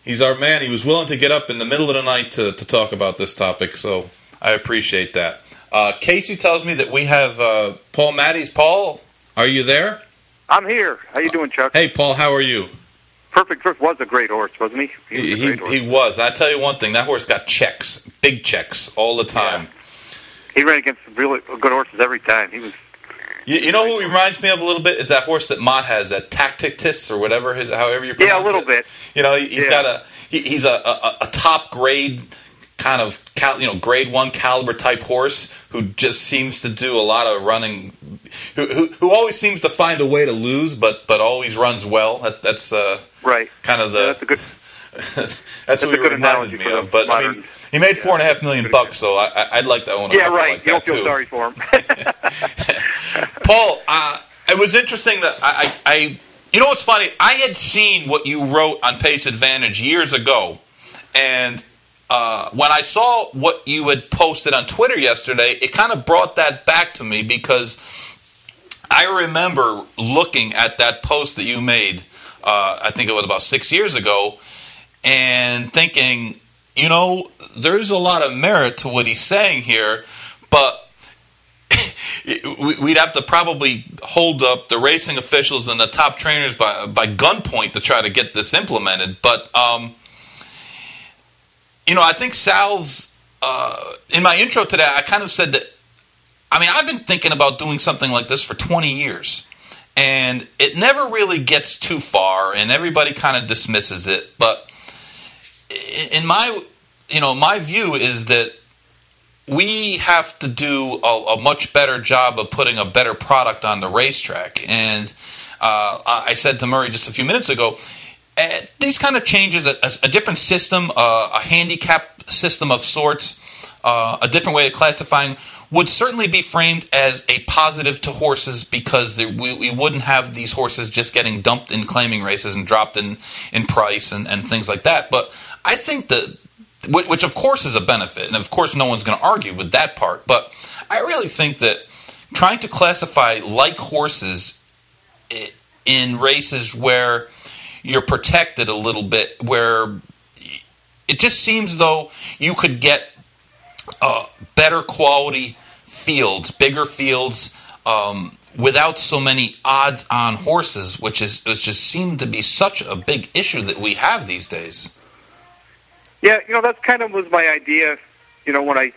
He's our man. He was willing to get up in the middle of the night to, to talk about this topic, so I appreciate that. Uh, Casey tells me that we have uh, Paul Matties. Paul, are you there? I'm here. How you doing, Chuck? Hey, Paul, how are you? Perfect Drift was a great horse, wasn't he? He was a He, horse. he was. I tell you one thing: that horse got checks, big checks, all the time. He ran against really good horses every time. He was You, you know who he reminds me of a little bit is that horse that Mott has, that Tacticus or whatever his, however you pronounce it. Yeah, a little it. bit. You know, he, he's Yeah. got a he, he's a, a, a top grade kind of cal, you know grade one caliber type horse who just seems to do a lot of running, who who, who always seems to find a way to lose, but but always runs well. That, that's uh, Right. kind of the Yeah, that's a good. that's, a what good reminded me of. But I mean, he made four and a half million bucks, so I, I'd like to own a Yeah, right. like you don't feel too. sorry for him. Paul, uh, it was interesting that I, I, I, you know what's funny? I had seen what you wrote on Pace Advantage years ago, and uh, when I saw what you had posted on Twitter yesterday, it kind of brought that back to me because I remember looking at that post that you made. Uh, I think it was about six years ago, and thinking, you know, there's a lot of merit to what he's saying here, but we- we'd have to probably hold up the racing officials and the top trainers by by gunpoint to try to get this implemented. But um, you know, I think Sal's uh, in my intro today. I kind of said that. I mean, I've been thinking about doing something like this for 20 years, and it never really gets too far, and everybody kind of dismisses it. But in my, you know, my view is that we have to do a, a much better job of putting a better product on the racetrack. And uh, I I said to Murray just a few minutes ago, uh, these kind of changes, a, a- different system, uh, a handicap system of sorts, uh, a different way of classifying, would certainly be framed as a positive to horses because there, we, we wouldn't have these horses just getting dumped in claiming races and dropped in, in price and, and things like that. But I think that which, which of course is a benefit, and of course no one's going to argue with that part. But I really think that trying to classify like horses in races where you're protected a little bit, where it just seems though you could get uh, better quality fields, bigger fields. Um, without so many odds on horses, which is which just seemed to be such a big issue that we have these days. Yeah, you know, that's kind of was my idea. You know, when I,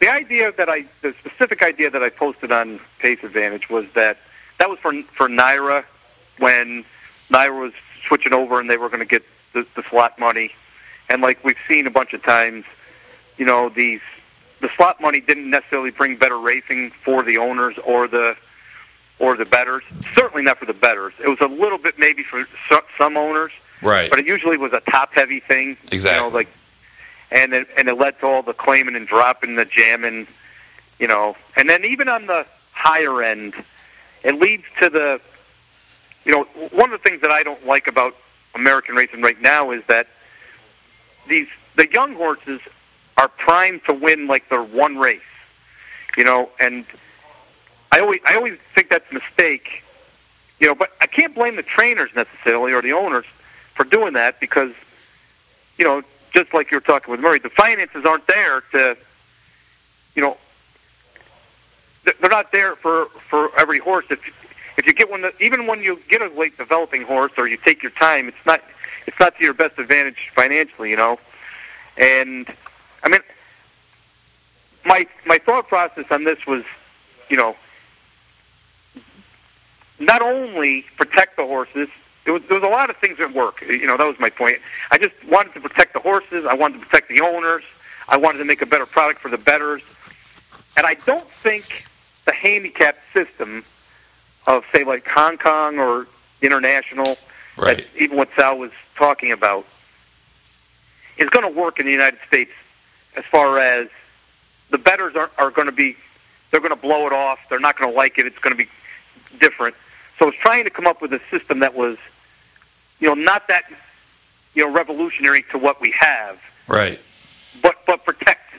the idea that I, the specific idea that I posted on Pace Advantage was that that was for for NYRA when NYRA was switching over and they were going to get the, the slot money, and like we've seen a bunch of times, you know, these the slot money didn't necessarily bring better racing for the owners or the or the betters. Certainly not for the betters. It was a little bit maybe for some owners Right. but it usually was a top heavy thing. Exactly. You know, like, and it, and it led to all the claiming and dropping, the jamming, you know, and then even on the higher end, it leads to the, you know, one of the things that I don't like about American racing right now is that these the young horses are primed to win like their one race, you know, and I always I always think that's a mistake, you know, but I can't blame the trainers necessarily or the owners for doing that because, you know, just like you were talking with Murray, the finances aren't there to, you know, they're not there for for every horse. If if you get one, that, even when you get a late developing horse or you take your time, it's not it's not to your best advantage financially, you know. And I mean, my my thought process on this was, you know, not only protect the horses. There was, there was a lot of things at work. You know, that was my point. I just wanted to protect the horses. I wanted to protect the owners. I wanted to make a better product for the betters. And I don't think the handicap system of, say, like Hong Kong or international, Right. that even what Sal was talking about, is going to work in the United States as far as the betters are, are going to be, they're going to blow it off. They're not going to like it. It's going to be different. So I was trying to come up with a system that was, you know, not that, you know, revolutionary to what we have, Right. but but protect,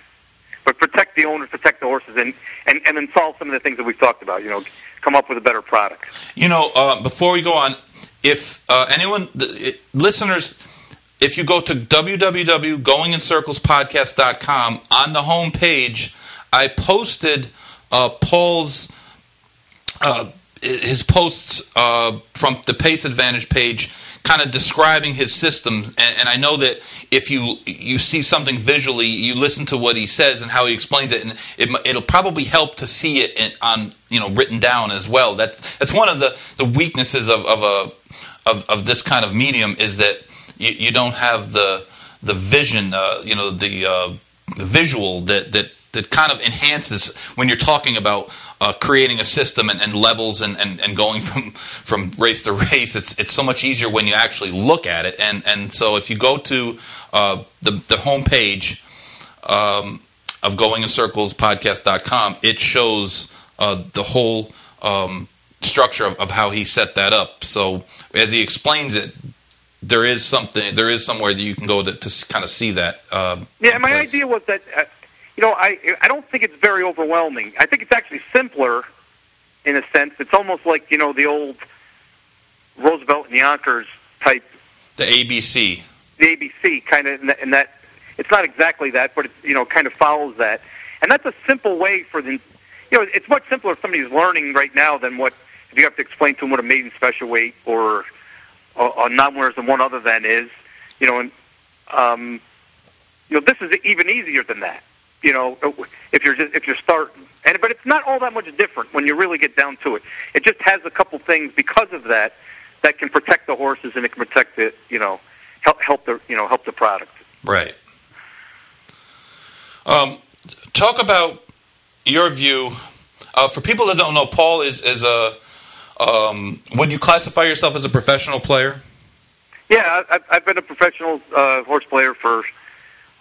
protect the owners, protect the horses, and and and then solve some of the things that we've talked about. You know, come up with a better product. You know, uh, before we go on, if uh, anyone, it, listeners, if you go to www.goingincirclespodcast.com, on the home page, I posted uh, Paul's uh, his posts uh, from the Pace Advantage page kind of describing his system, and, and, I know that if you you see something visually, you listen to what he says and how he explains it, and it, will probably help to see it in, on you know written down as well. That's that's one of the the weaknesses of, of a of, of this kind of medium is that you, you don't have the the vision, uh, you know, the, uh, the visual that that that kind of enhances when you're talking about uh, creating a system and, and levels and, and, and, going from from race to race. It's it's so much easier when you actually look at it. And and so if you go to uh, the the homepage um, of Going in Circles podcast.com, it shows uh, the whole um, structure of, of how he set that up. So as he explains it, there is something there is somewhere that you can go to, to kind of see that. Uh, yeah, my place. idea was that uh, you know I I don't think it's very overwhelming. I think it's actually simpler in a sense. It's almost like you know the old Roosevelt and Yonkers type. The ABC. The ABC kind of and that it's not exactly that, but it you know kind of follows that, and that's a simple way for the you know it's much simpler if somebody's learning right now than what if you have to explain to them what a maiden special weight or or, non-winners and one other than is, you know, and um, you know, this is even easier than that. You know, if you're just, if you're starting, and but it's not all that much different when you really get down to it. It just has a couple things because of that that can protect the horses and it can protect the, you know, help help the, you know, help the product. Right. Um, talk about your view uh, for people that don't know. Paul is is a um, would you classify yourself as a professional player? Yeah, I've, I've been a professional uh, horse player for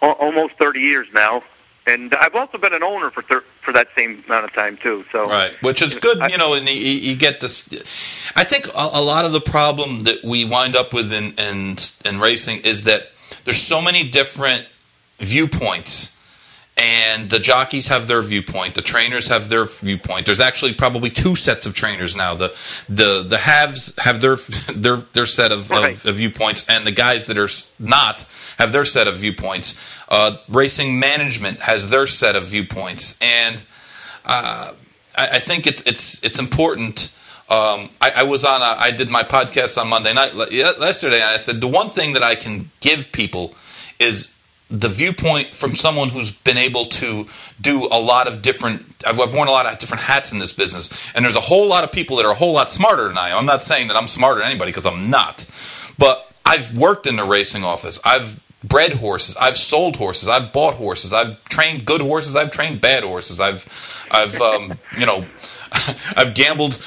almost 30 years now, and I've also been an owner for thir- for that same amount of time too. So right, which is good, you know. And you, you get this. I think a, a, lot of the problem that we wind up with in, in in racing is that there's so many different viewpoints and the jockeys have their viewpoint the trainers have their viewpoint there's actually probably two sets of trainers now the the the haves have their their their set of, right. of, of, viewpoints and the guys that are not have their set of viewpoints uh, racing management has their set of viewpoints and uh, I, I, think it's it's it's important um, I, I, was on a, I did my podcast on Monday night yesterday and I said the one thing that I can give people is the viewpoint from someone who's been able to do a lot of different I've, worn a lot of different hats in this business and there's a whole lot of people that are a whole lot smarter than I am. I'm not saying that I'm smarter than anybody because I'm not. But I've worked in the racing office. I've bred horses. I've sold horses. I've bought horses. I've trained good horses. I've trained bad horses. I've I've um, you know I've gambled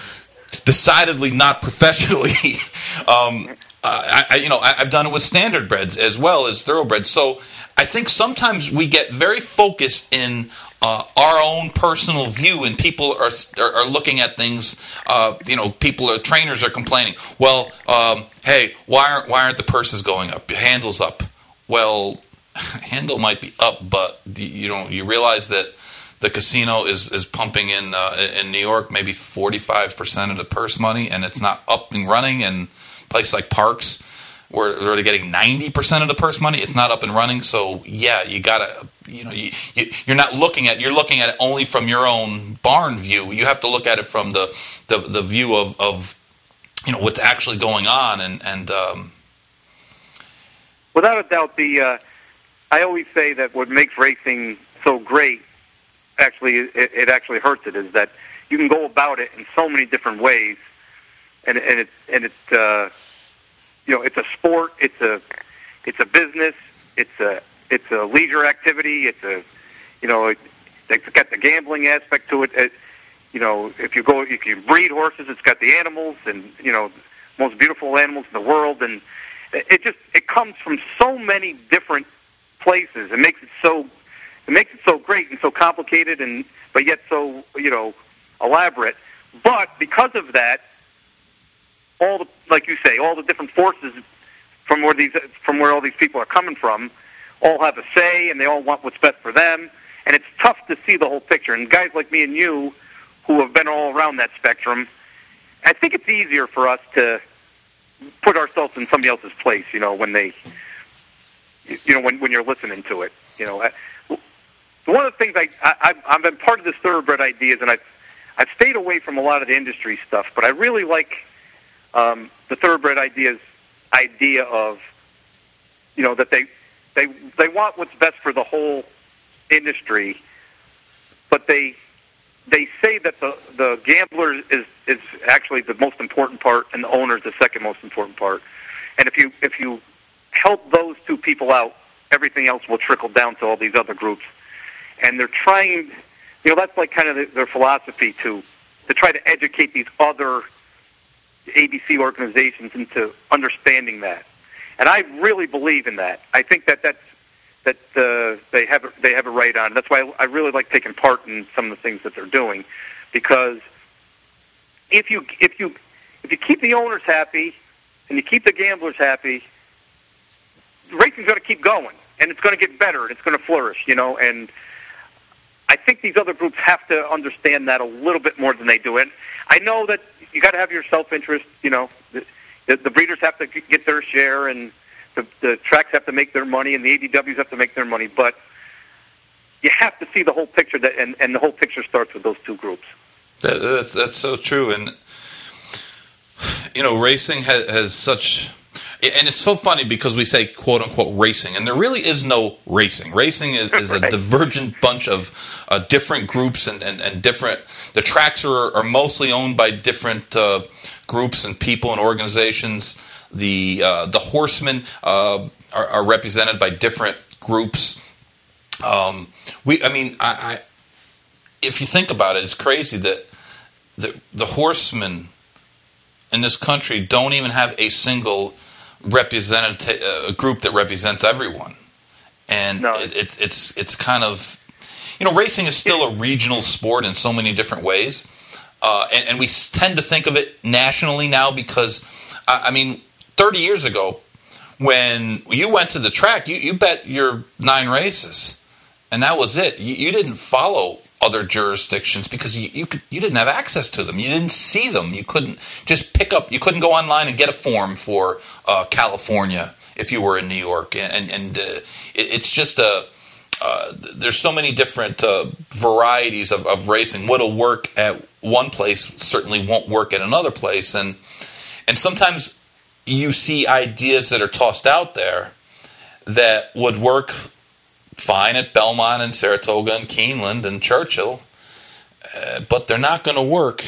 decidedly not professionally. um, uh, I, you know, I, have done it with standard breds as well as thoroughbreds. So I think sometimes we get very focused in uh, our own personal view, and people are are, are looking at things. Uh, you know, people, are, trainers are complaining. Well, um, hey, why aren't why aren't the purses going up? Handles up. Well, handle might be up, but you know, you realize that the casino is is pumping in uh, in New York maybe forty five percent of the purse money, and it's not up and running, and places like Parx, where they're getting 90% of the purse money. It's not up and running. So yeah you gotta you know you, you, are not looking at you're looking at it only from your own barn view. You have to look at it from the the, the view of, of you know what's actually going on and and um, without a doubt the uh, i always say that what makes racing so great actually it, it actually hurts it is that you can go about it in so many different ways and and it and it uh you know, it's a sport, it's a it's a business, it's a it's a leisure activity, it's a you know, it, it's got the gambling aspect to it. it. You know, if you go if you breed horses, it's got the animals and you know, most beautiful animals in the world, and it just it comes from so many different places. It makes it so it makes it so great and so complicated, and but yet so you know elaborate. But because of that, all the like you say, all the different forces from where these from where all these people are coming from, all have a say, and they all want what's best for them. And it's tough to see the whole picture. And guys like me and you, who have been all around that spectrum, I think it's easier for us to put ourselves in somebody else's place. You know, when they, you know, when when you're listening to it. You know, one of the things I, I I've been part of this thoroughbred ideas, and I've I've stayed away from a lot of the industry stuff, but I really like um, the thoroughbred ideas idea of, you know, that they they they want what's best for the whole industry, but they they say that the the gambler is is actually the most important part, and the owner is the second most important part. And if you if you help those two people out, everything else will trickle down to all these other groups. And they're trying, you know, that's like kind of their philosophy to to try to educate these other ABC organizations into understanding that. And I really believe in that. I think that that's that uh, they have they have a right on. That's why I, really like taking part in some of the things that they're doing, because if you if you if you keep the owners happy and you keep the gamblers happy, racing's going to keep going and it's going to get better and it's going to flourish. You know, and I think these other groups have to understand that a little bit more than they do. And I know that you got to have your self interest. You know, the, the, the breeders have to get their share, and the, the tracks have to make their money, and the ADWs have to make their money. But you have to see the whole picture, that, and, and the whole picture starts with those two groups. That, that's, that's so true, and you know, racing has, has such and it's so funny because we say quote unquote racing, and there really is no racing. Racing is, is a divergent bunch of uh, different groups and, and, and, different. The tracks are, are mostly owned by different uh, groups and people and organizations. The uh, the horsemen uh, are, are, represented by different groups. Um, we, I mean, I, I, if you think about it, it's crazy that the the horsemen in this country don't even have a single representative a group that represents everyone, and no. it, it, it's it's kind of you know racing is still a regional sport in so many different ways, uh, and, and, we tend to think of it nationally now because I, I mean thirty years ago when you went to the track you, you bet your nine races and that was it you, you didn't follow other jurisdictions because you you, could, you didn't have access to them. You didn't see them. You couldn't just pick up. You couldn't go online and get a form for uh, California if you were in New York. And and uh, it, it's just a uh, there's so many different uh, varieties of, of racing. What'll work at one place certainly won't work at another place, and and sometimes you see ideas that are tossed out there that would work fine at Belmont and Saratoga and Keeneland and Churchill, uh, but they're not going to work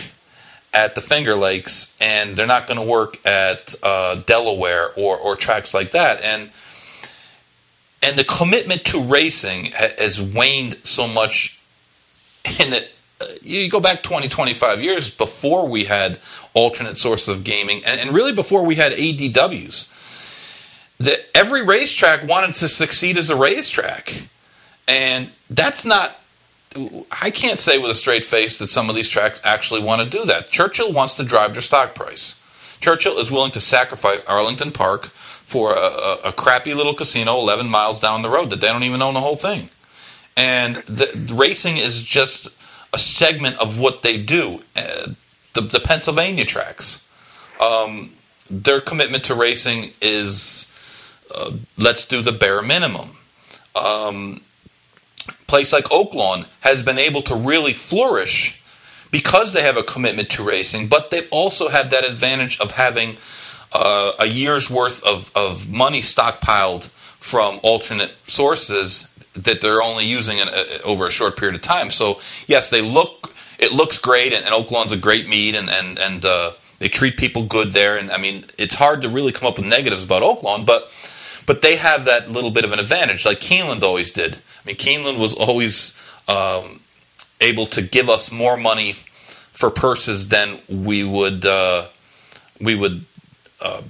at the Finger Lakes and they're not going to work at uh, Delaware or, or tracks like that. And and the commitment to racing has waned so much in that uh, you go back 20, 25 years before we had alternate sources of gaming and, and really before we had ADWs that every racetrack wanted to succeed as a racetrack. And that's not, I can't say with a straight face that some of these tracks actually want to do that. Churchill wants to drive their stock price. Churchill is willing to sacrifice Arlington Park for a, a, a crappy little casino 11 miles down the road that they don't even own the whole thing. And the, the racing is just a segment of what they do. Uh, the, the Pennsylvania tracks. Um, their commitment to racing is uh, let's do the bare minimum. Um, place like Oaklawn has been able to really flourish because they have a commitment to racing, but they also have that advantage of having uh, a year's worth of, of money stockpiled from alternate sources that they're only using in, over a short period of time. So yes, they look it looks great, and, and Oaklawn's a great meet, and and and uh, they treat people good there. And I mean, it's hard to really come up with negatives about Oaklawn, but but they have that little bit of an advantage, like Keeneland always did. I mean, Keeneland was always um, able to give us more money for purses than we would uh, we would uh,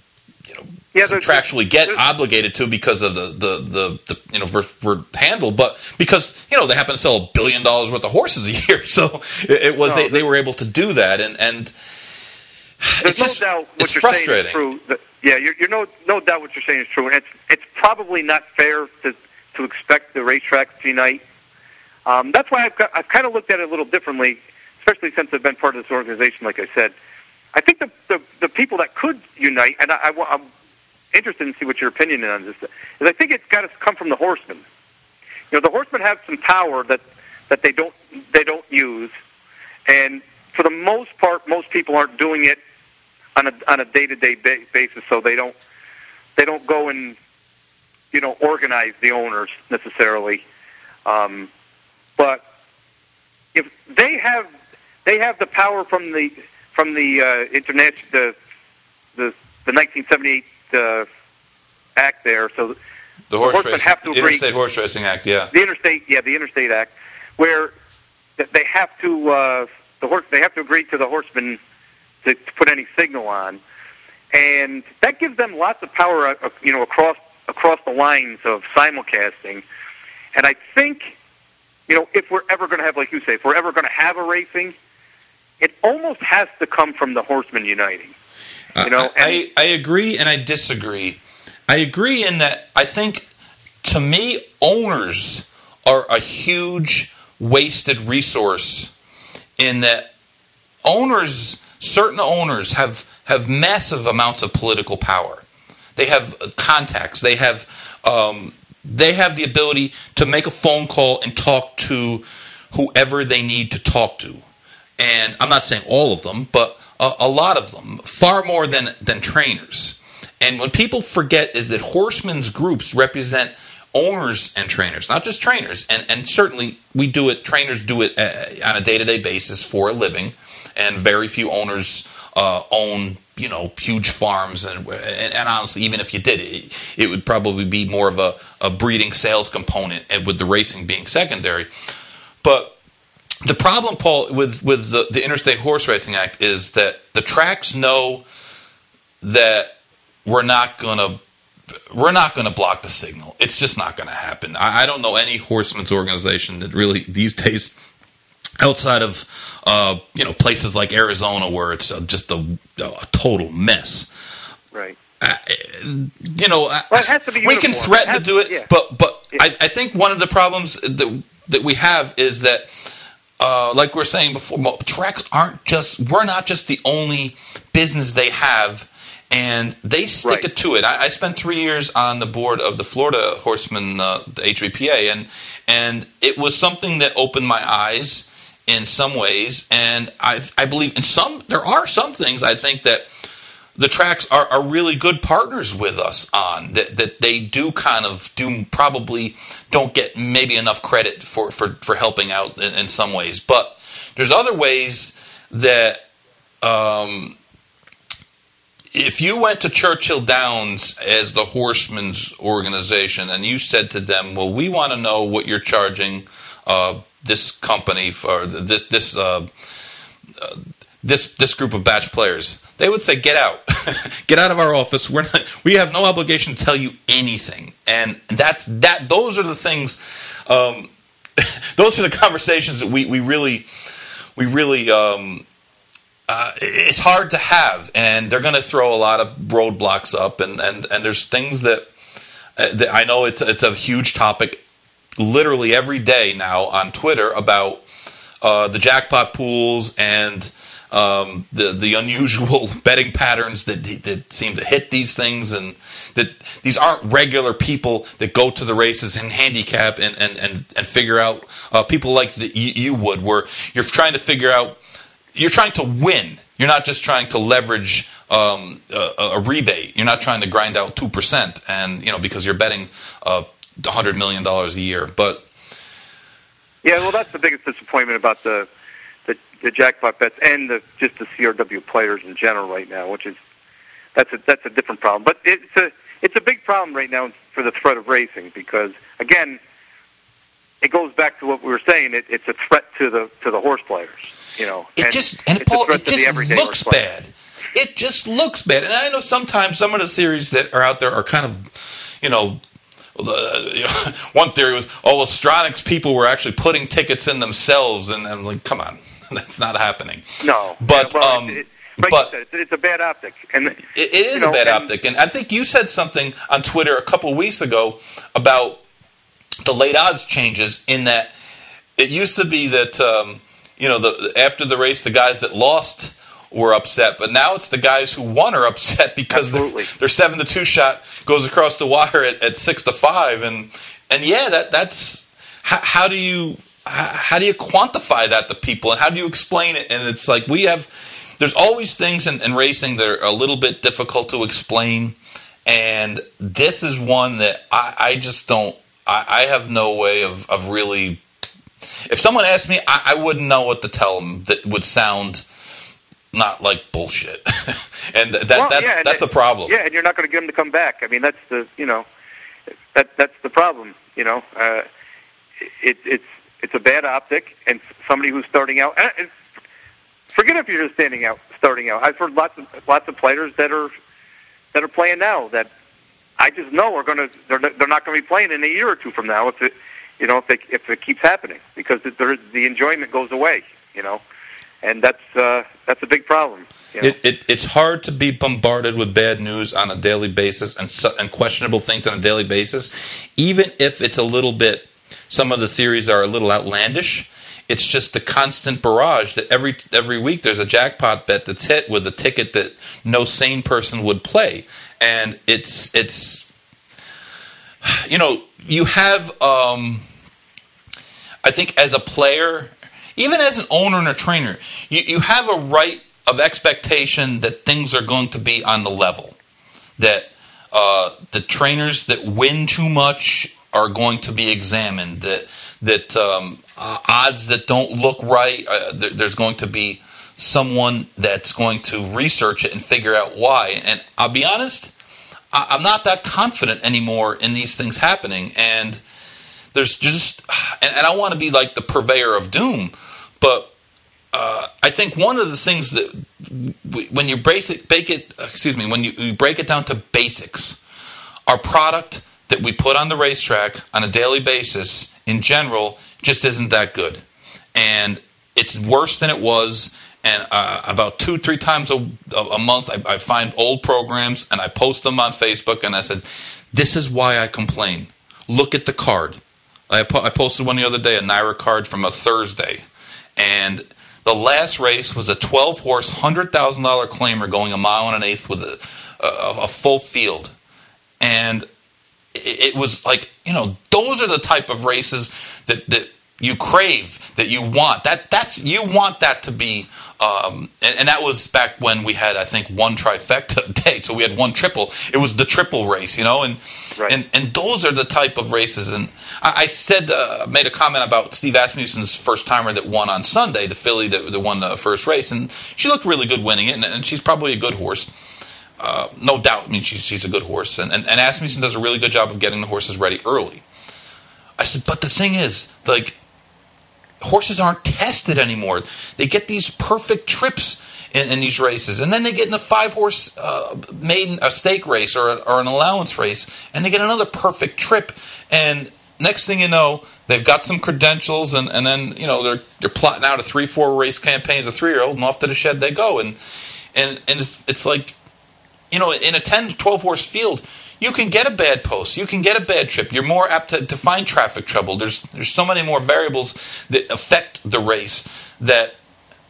yeah, contractually get obligated to because of the the the, the you know for handle, but because you know they happen to sell a billion dollars worth of horses a year, so it, it was no, they, they were able to do that, and and there's it's just, no doubt what you're frustrating. saying is true. Yeah, you're, you're no no doubt what you're saying is true, and it's it's probably not fair to to expect the racetracks to unite. Um, that's why I've got, I've kind of looked at it a little differently, especially since I've been part of this organization. Like I said, I think the the, the people that could unite, and I, I, I'm interested in see what your opinion is on this is. I think it's got to come from the horsemen. You know, the horsemen have some power that that they don't they don't use, and for the most part, most people aren't doing it on a on a day to day basis, so they don't they don't go and you know organize the owners necessarily. Um, but if they have they have the power from the from the uh, international the the the 1978 uh, act there, so The horse horsemen racing, have to agree. Interstate Horse Racing Act, yeah. the interstate yeah the interstate act where they have to uh, the horse they have to agree to the horseman to, to put any signal on, and that gives them lots of power uh, you know across across the lines of simulcasting, and I think you know if we're ever going to have like you say if we're ever going to have a racing, it almost has to come from the horsemen uniting. You know, I, I, I agree and I disagree. I agree in that I think, to me, owners are a huge wasted resource in that owners, certain owners, have, have massive amounts of political power. They have contacts. They have um, they have the ability to make a phone call and talk to whoever they need to talk to. And I'm not saying all of them, but a, a lot of them, far more than than trainers. And what people forget is that horsemen's groups represent owners and trainers, not just trainers. And and certainly we do it. Trainers do it uh, on a day to day basis for a living, and very few owners uh, own you know huge farms. And, and and honestly, even if you did, it, it would probably be more of a, a breeding sales component, with the racing being secondary. But the problem, Paul, with with the, the Interstate Horse Racing Act is that the tracks know that we're not going to we're not going to block the signal. It's just not going to happen. I, I don't know any horsemen's organization that really these days, outside of uh, you know places like Arizona where it's uh, just a, a total mess. Right. Uh, you know, Well, it has to be we can threaten to do it, yeah. but but Yeah. I, I think one of the problems that that we have is that, uh, like we are saying before, tracks aren't just we're not just the only business they have, and they stick Right. it to it. I, I spent three years on the board of the Florida Horseman, uh, the HBPA, and and it was something that opened my eyes in some ways, and I I believe in some there are some things I think that the tracks are, are really good partners with us on that, that they do kind of do probably don't get maybe enough credit for, for, for helping out in, in some ways. But there's other ways that um, if you went to Churchill Downs as the horsemen's organization and you said to them well we want to know what you're charging uh, this company for this, uh, this this group of batch players. They would say, "Get out, get out of our office. We're not. We have no obligation to tell you anything." And that's that. Those are the things. Um, those are the conversations that we we really we really. Um, uh, it's hard to have, and they're going to throw a lot of roadblocks up, and and and there's things that, uh, that I know it's it's a huge topic, literally every day now on Twitter about uh, the jackpot pools and um, the the unusual betting patterns that that seem to hit these things, and that these aren't regular people that go to the races and handicap and and and, and figure out uh, people like the, you, you would, where you're trying to figure out you're trying to win. You're not just trying to leverage um, a, a rebate. You're not trying to grind out two percent, and you know because you're betting uh, hundred million dollars a year. But Yeah, well, that's the biggest disappointment about the the, jackpot bets and the just the CAW players in general right now, which is that's a that's a different problem. But it's a it's a big problem right now for the threat of racing because again, it goes back to what we were saying. It, it's a threat to the to the horse players. You know, It and just and it's a Paul, threat it to the just everyday looks bad. It just looks bad, and I know sometimes some of the theories that are out there are kind of, you know, uh, you know, one theory was oh, well, people were actually putting tickets in themselves, and I'm like, come on, that's not happening. No, But, Yeah, well, um, it, like but- said, it's, a bad optic, and It, it is You a know, bad and- optic, and I think you said something on Twitter a couple weeks ago about the late odds changes. In that, it used to be that um, you know the after the race, the guys that lost were upset, but now it's the guys who won are upset because their, their seven to two shot goes across the wire at, at six to five, and and yeah, that that's how, how do you how, do you quantify that to people, and how do you explain it? And it's like we have there's always things in, in racing that are a little bit difficult to explain And this is one that I, I just don't. I, I, have no way of, of really. If someone asked me, I, I wouldn't know what to tell them that would sound not like bullshit. and that well, that's yeah, and that's it, a problem. Yeah, and you're not going to get them to come back. I mean, that's the you know, that that's the problem. You know, uh, it, it's it's a bad optic, and somebody who's starting out. And forget if you're just standing out, starting out. I've heard lots of lots of players that are that are playing now that I just know are going to they're they're not going to be playing in a year or two from now if it you know if they, if it keeps happening because there, the enjoyment goes away. You know and that's uh, that's a big problem. You know? it, it, it's hard to be bombarded with bad news on a daily basis and, and questionable things on a daily basis, even if it's a little bit. Some of the theories are a little outlandish. It's just the constant barrage that every every week there's a jackpot bet that's hit with a ticket that no sane person would play, and it's it's you know you have um, I think as a player even as an owner and a trainer, you, you have a right of expectation that things are going to be on the level. That uh, the trainers that win too much are going to be examined. That that um, uh, odds that don't look right, uh, th- there's going to be someone that's going to research it and figure out why. And I'll be honest, I- I'm not that confident anymore in these things happening. And there's just, and, and I want to be like the purveyor of doom, but uh, I think one of the things that when you it, bake it, excuse me, when you, you break it down to basics, our product that we put on the racetrack on a daily basis in general just isn't that good, and it's worse than it was. And uh, about two, three times a, a month, I, I find old programs and I post them on Facebook. And I said, "This is why I complain. Look at the card." I, po- I posted one the other day, a NYRA card from a Thursday and the last race was a 12 horse, $100,000 claimer going a mile and an eighth with a, a, a full field. And it, it was like, you know, those are the type of races that, that you crave, that you want. That that's you want that to be, um, and, and, that was back when we had I think one trifecta day, so we had one triple. It was the triple race, you know, and right. and and those are the type of races. And I, I said uh, made a comment about Steve Asmussen's first timer that won on Sunday, the filly that, that won the first race, and she looked really good winning it, and, and she's probably a good horse. Uh, no doubt. I mean, she's, she's a good horse, and, and, and Asmussen does a really good job of getting the horses ready early. I said, but the thing is, like, horses aren't tested anymore. They get these perfect trips in, in these races, and then they get in a five horse uh, maiden a stake race or, a, or an allowance race, and they get another perfect trip. And next thing you know, they've got some credentials, and, and then you know they're they're plotting out a three four race campaign as a three year old, and off to the shed they go. And and and it's, it's like you know in a 10 12 horse field you can get a bad post, you can get a bad trip. You're more apt to, to find traffic trouble. There's there's so many more variables that affect the race that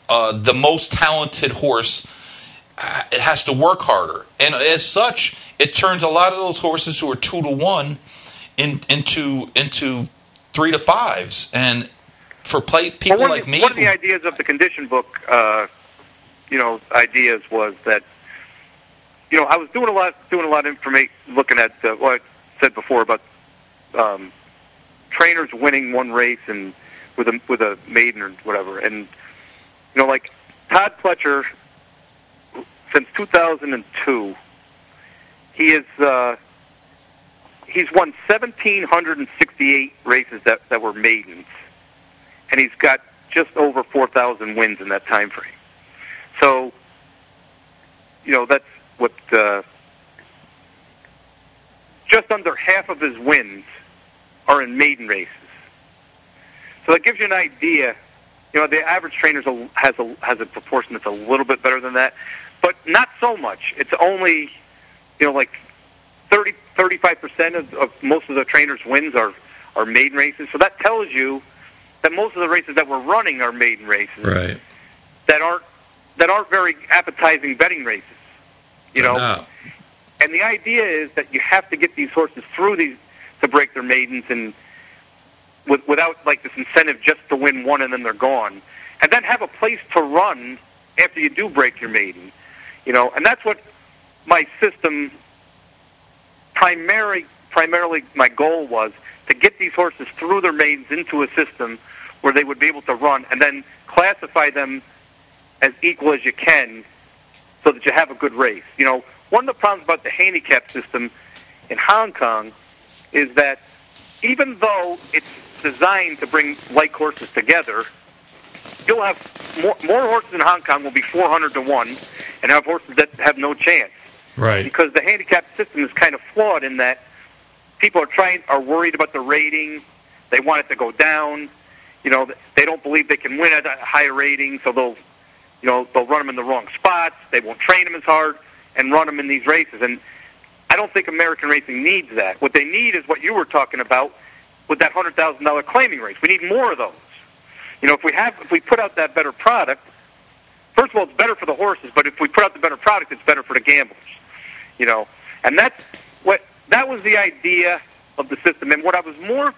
uh, the most talented horse uh, it has to work harder, and as such, it turns a lot of those horses who are two to one in, into into three to fives, and for play, people well, like the, me. One of the ideas of the condition book, uh, you know, ideas was that you know, I was doing a lot, doing a lot of information, looking at uh, what I said before about um, trainers winning one race and with a with a maiden or whatever, and you know, like Todd Pletcher, since 2002, he is uh, he's won 1,768 races that that were maidens, and he's got just over 4,000 wins in that time frame. So, you know, that's what uh, just under half of his wins are in maiden races. So that gives you an idea. You know, the average trainer has a has a proportion that's a little bit better than that, but not so much. It's only, you know, like 30 35 percent of, of most of the trainers' wins are are maiden races. So that tells you that most of the races that we're running are maiden races. Right. That aren't that aren't very appetizing betting races. You know, and the idea is that you have to get these horses through these to break their maidens and with, without like this incentive just to win one and then they're gone, and then have a place to run after you do break your maiden. You know, and that's what my system primary, primarily my goal was to get these horses through their maidens into a system where they would be able to run, and then classify them as equal as you can, so that you have a good race. You know, one of the problems about the handicap system in Hong Kong is that even though it's designed to bring like horses together, you'll have more, more horses in Hong Kong will be 400 to 1 and have horses that have no chance. Right. Because the handicap system is kind of flawed in that people are trying are worried about the rating. They want it to go down. You know, they don't believe they can win at a higher rating, so they'll you know, they'll run them in the wrong spots. They won't train them as hard and run them in these races. And I don't think American racing needs that. What they need is what you were talking about with that hundred thousand dollar claiming race. We need more of those. You know, if we have, if we put out that better product, first of all, it's better for the horses. But if we put out the better product, it's better for the gamblers. You know, and that's what that was the idea of the system. And what I was more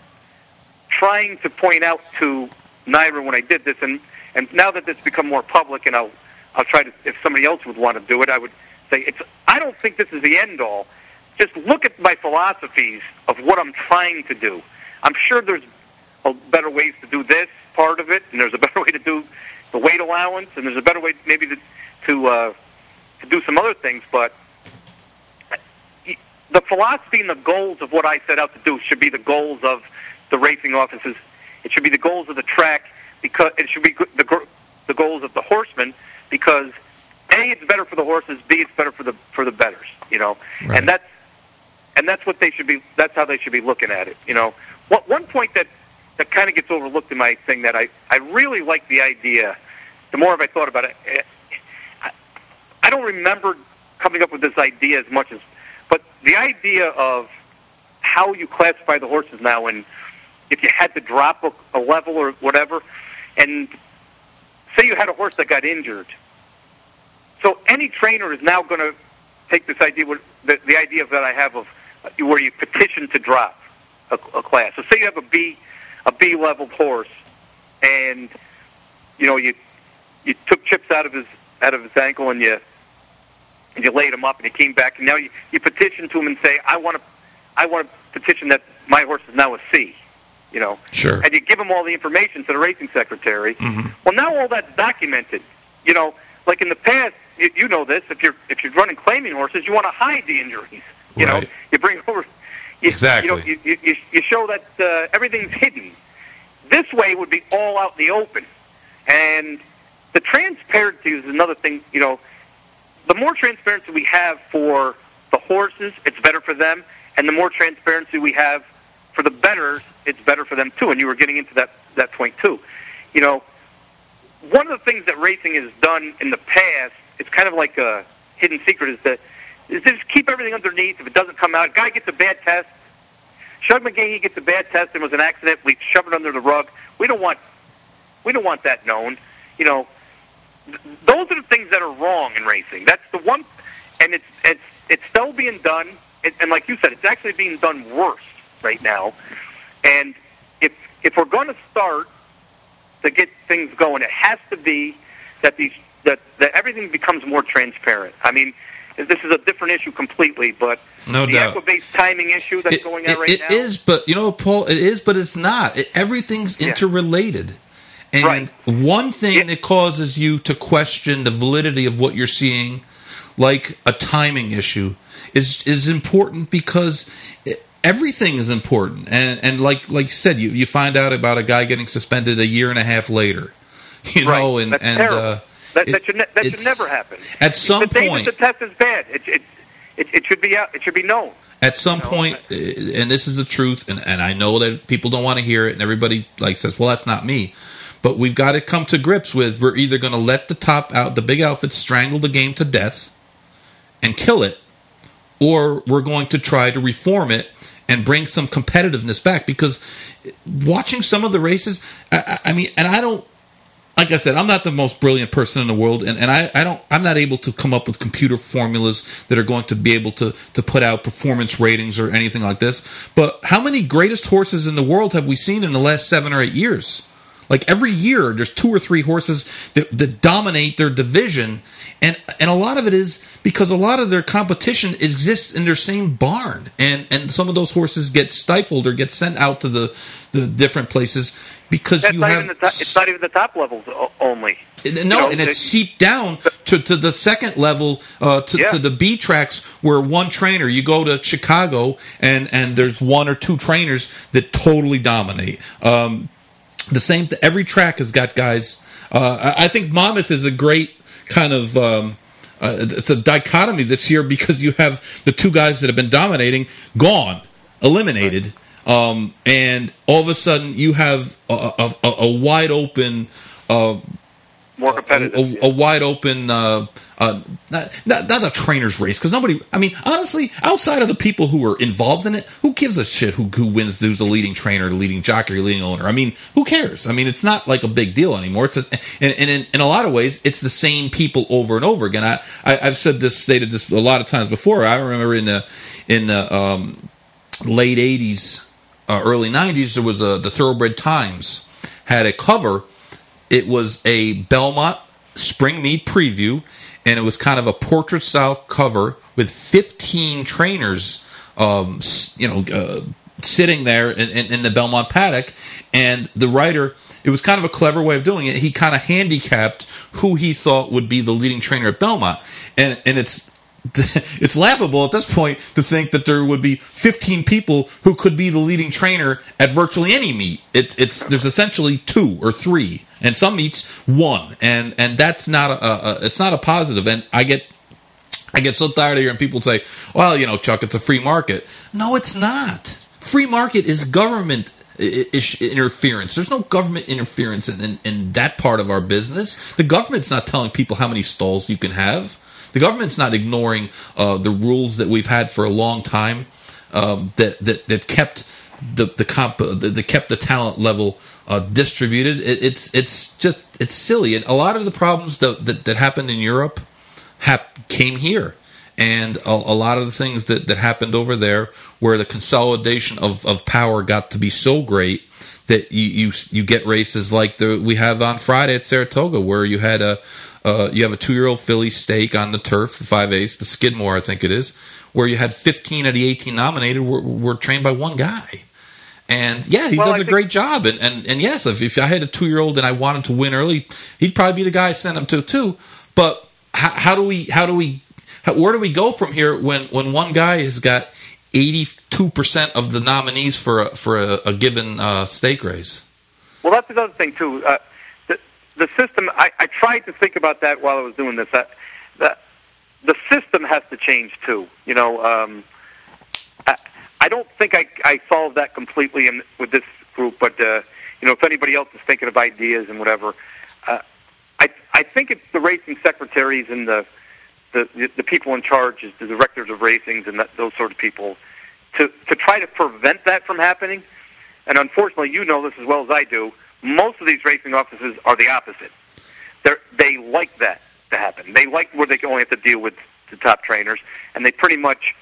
trying to point out to NYRA when I did this, and and now that it's become more public, and I'll I'll try to if somebody else would want to do it, I would say it's. I don't think this is the end all. Just look at my philosophies of what I'm trying to do. I'm sure there's better ways to do this part of it, and there's a better way to do the weight allowance, and there's a better way maybe to to, uh, to do some other things. But the philosophy and the goals of what I set out to do should be the goals of the racing offices. It should be the goals of the track because it should be the the goals of the horsemen because a it's better for the horses, b it's better for the for the betters, you know, Right. and that's and that's what they should be. That's how they should be looking at it, you know. One one point that that kind of gets overlooked in my thing that I I really like the idea. The more have I thought about it, eh, I, I don't remember coming up with this idea as much as, but the idea of how you classify the horses now and if you had to drop a, a level or whatever, and say you had a horse that got injured. So any trainer is now going to take this idea, the, the idea that I have of uh, where you petition to drop a, a class. So say you have a B, a B level horse, and you know you you took chips out of his out of his ankle and you and you laid him up and he came back and now you, you petition to him and say I want to I want to petition that my horse is now a C, you know Sure. and you give them all the information to the racing secretary. Mhm. Well, now all that's documented. You know, like in the past, you, you know this. If you're if you're running claiming horses, you want to hide the injuries. You know, you bring over. You, Exactly. You, know, you, you, you show that uh, everything's hidden. This way would be all out in the open, and the transparency is another thing. You know, the more transparency we have for the horses, it's better for them, and the more transparency we have for the betters, it's better for them too. And you were getting into that that point too. You know, one of the things that racing has done in the past, it's kind of like a hidden secret, is that is to just keep everything underneath. If it doesn't come out, guy gets a bad test. Shug McGaughey gets a bad test and was an accident. We shove it under the rug. We don't want we don't want that known. You know, th- those are the things that are wrong in racing. That's the one, and it's it's it's still being done. And, and like you said, it's actually being done worse right now. And if if we're going to start to get things going, it has to be that these that that everything becomes more transparent. I mean, this is a different issue completely, but No the doubt. Equibase timing issue that's It- going on it- right it now. is, but you know, Paul, it is, but it's not. It, everything's Yeah. interrelated. And Right. one thing Yeah. that causes you to question the validity of what you're seeing, like a timing issue, is is important because it, everything is important. And and like like you said, you you find out about a guy getting suspended a year and a half later. You Right. know, and That's and uh, That, it- that should ne- that should never happen. At some the point, the test is bad, it, it it it should be out. It should be known. at some You know, uh, and this is the truth, and, and I know that people don't want to hear it, and everybody like says, "Well, that's not me." But we've got to come to grips with we're either going to let the top out, the big outfits strangle the game to death and kill it, or we're going to try to reform it and bring some competitiveness back. Because watching some of the races, I, I mean, and I don't like I said, I'm not the most brilliant person in the world, and, and I, I don't I'm not able to come up with computer formulas that are going to be able to to put out performance ratings or anything like this. But how many greatest horses in the world have we seen in the last seven or eight years? Like every year, there's two or three horses that, that dominate their division, and and a lot of it is because a lot of their competition exists in their same barn, and and some of those horses get stifled or get sent out to the the different places because That's you have even the top, it's not even the top levels only. no, You know, and it's seeped down to, to the second level, uh, to, Yeah. to the B tracks, where one trainer, you go to Chicago, and, and there's one or two trainers that totally dominate. Um, the same, every track has got guys. Uh, I I think Monmouth is a great kind of. Um, uh, it's a dichotomy this year because you have the two guys that have been dominating gone, eliminated, um, and all of a sudden you have a, a, a, a wide open uh, more competitive. a, a wide open, uh, uh, not, not, not a trainer's race because nobody. I mean, honestly, outside of the people who are involved in it, who gives a shit who who wins? Who's the leading trainer, the leading jockey, or leading owner? I mean, who cares? I mean, it's not like a big deal anymore. It's a, and, and in, in a lot of ways, it's the same people over and over again. I, I I've said this, stated this a lot of times before. I remember in the in the um, late '80s, uh, early '90s, there was a the Thoroughbred Times had a cover it was a Belmont spring meet preview, and it was kind of a portrait style cover with 15 trainers, um, you know, uh, sitting there in, in, in the Belmont paddock, and the writer. It was kind of a clever way of doing it. He kind of handicapped who he thought would be the leading trainer at Belmont, and and it's it's laughable at this point to think that there would be 15 people who could be the leading trainer at virtually any meet. It, it's there's essentially two or three, and some eats one, and and that's not a, a, it's not a positive. And I get I get so tired of hearing people say, "Well, you know, Chuck, it's a free market." No, it's not. Free market is government interference. There's no government interference in, in, in that part of our business. The government's not telling people how many stalls you can have. The government's not ignoring uh, the rules that we've had for a long time um, that, that that kept the the comp uh, that kept the talent level uh, distributed. It, it's it's just it's silly, and a lot of the problems that that, that happened in Europe hap- came here. And a, a lot of the things that, that happened over there, where the consolidation of, of power got to be so great that you, you you get races like the we have on Friday at Saratoga, where you had a uh, you have a two year old filly stake on the turf, the five ace, the Skidmore, I think it is, where you had fifteen of the eighteen nominated were, were trained by one guy. And yeah, he Well, does I a think- great job. And, and and yes, if, if I had a two year old and I wanted to win early, he'd probably be the guy I sent him to too. But how, how do we how do we how, where do we go from here when when one guy has got eighty two percent of the nominees for a, for a, a given uh, stake race? Well, that's another thing too. Uh, the the system. I, I tried to think about that while I was doing this. That that the system has to change too. You know, um, I, don't think I I solved that completely in, with this group, but uh, you know, if anybody else is thinking of ideas and whatever, uh, I I think it's the racing secretaries and the the the people in charge, is the directors of racings and that, those sort of people, to to try to prevent that from happening. And unfortunately, you know this as well as I do. Most of these racing offices are the opposite. They they like that to happen. They like where they only have to deal with the top trainers, and they pretty much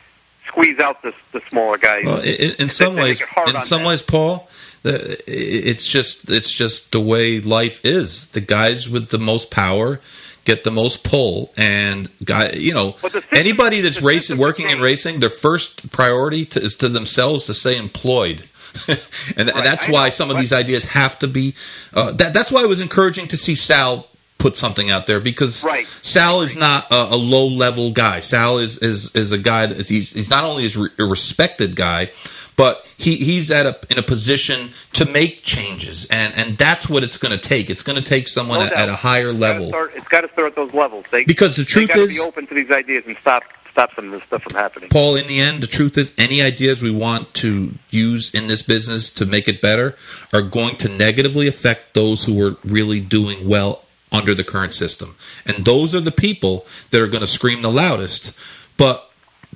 squeeze out the the smaller guys. Well, in, in some ways, in some them. ways, Paul, it's just it's just the way life is. The guys with the most power get the most pull, and guy, you know, system- anybody that's racing, working in racing, their first priority to, is to themselves to stay employed. and, and Right, that's I why know, some of these ideas have to be. Uh, that, that's why it was encouraging to see Sal put something out there because Right. Sal is not a, a low level guy. Sal is is is a guy that he's he's not only is re- a respected guy, but he he's at a in a position to make changes, and and that's what it's going to take. It's going to take someone No at, at a higher It's level. start- it's got to start at those levels. They, Because the truth is- be open to these ideas and stop stop some of this stuff from happening. Paul, in the end, the truth is, any ideas we want to use in this business to make it better are going to negatively affect those who are really doing well under the current system. And those are the people that are going to scream the loudest. But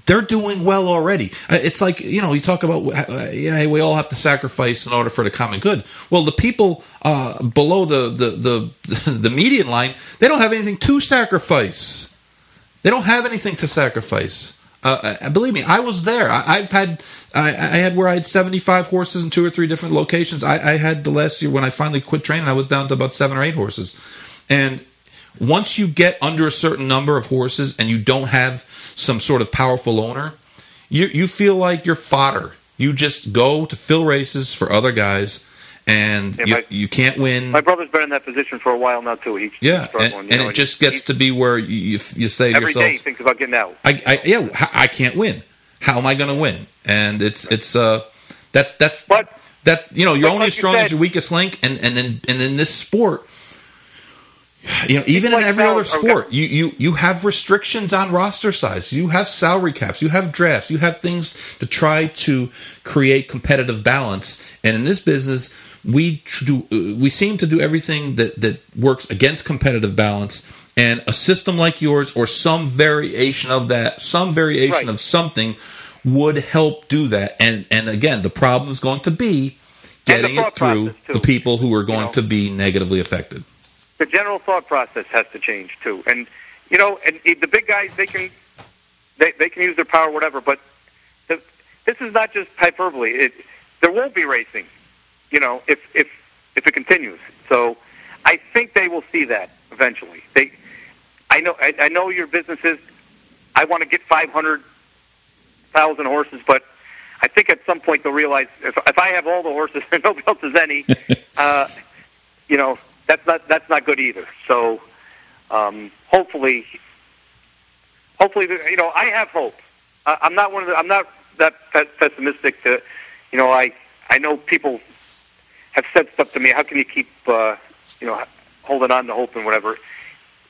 they're doing well already. Uh, It's like you know, you talk about uh, know, we all have to sacrifice in order for the common good. Well, the people uh, below the, the the the median line, they don't have anything to sacrifice. They don't have anything to sacrifice. Uh, uh, believe me, I was there. I, I've had I, I had where I had seventy five horses in two or three different locations. I, I had the last year when I finally quit training. I was down to about seven or eight horses, and once you get under a certain number of horses and you don't have some sort of powerful owner, you you feel like you're fodder. You just go to fill races for other guys, and Yeah, you, my- you can't win. My brother's been in that position for a while now too. He's yeah, and, struggling, you and know, it just gets to be where you you, you say to every yourself, day he thinks about getting out. I, I yeah, I can't win. How am I going to win? And it's it's uh that's that's But that you know you're only like as you strong as your weakest link, and and in and in this sport, you know even like in every other sport, you you you have restrictions on roster size, you have salary caps, you have drafts, you have things to try to create competitive balance, and in this business. We do. uh, We seem to do everything that that works against competitive balance, and a system like yours, or some variation of that, some variation Right. of something, would help do that. And and again, the problem is going to be getting it through the people who are going know. to be negatively affected. The general thought process has to change too. And you know, and the big guys they can they they can use their power, whatever. But the, this is not just hyperbole. It, there won't be racing, you know, if if if it continues. So I think they will see that eventually. They, I know, I, I know your business is. I want to get five hundred thousand horses, but I think at some point they'll realize if if I have all the horses and nobody else has any, uh, you know, that's not that's not good either. So um, hopefully, hopefully, you know, I have hope. I, I'm not one of the, I'm not that pessimistic. To, you know, I I know people have said stuff to me. How can you keep uh, you know holding on to hope and whatever?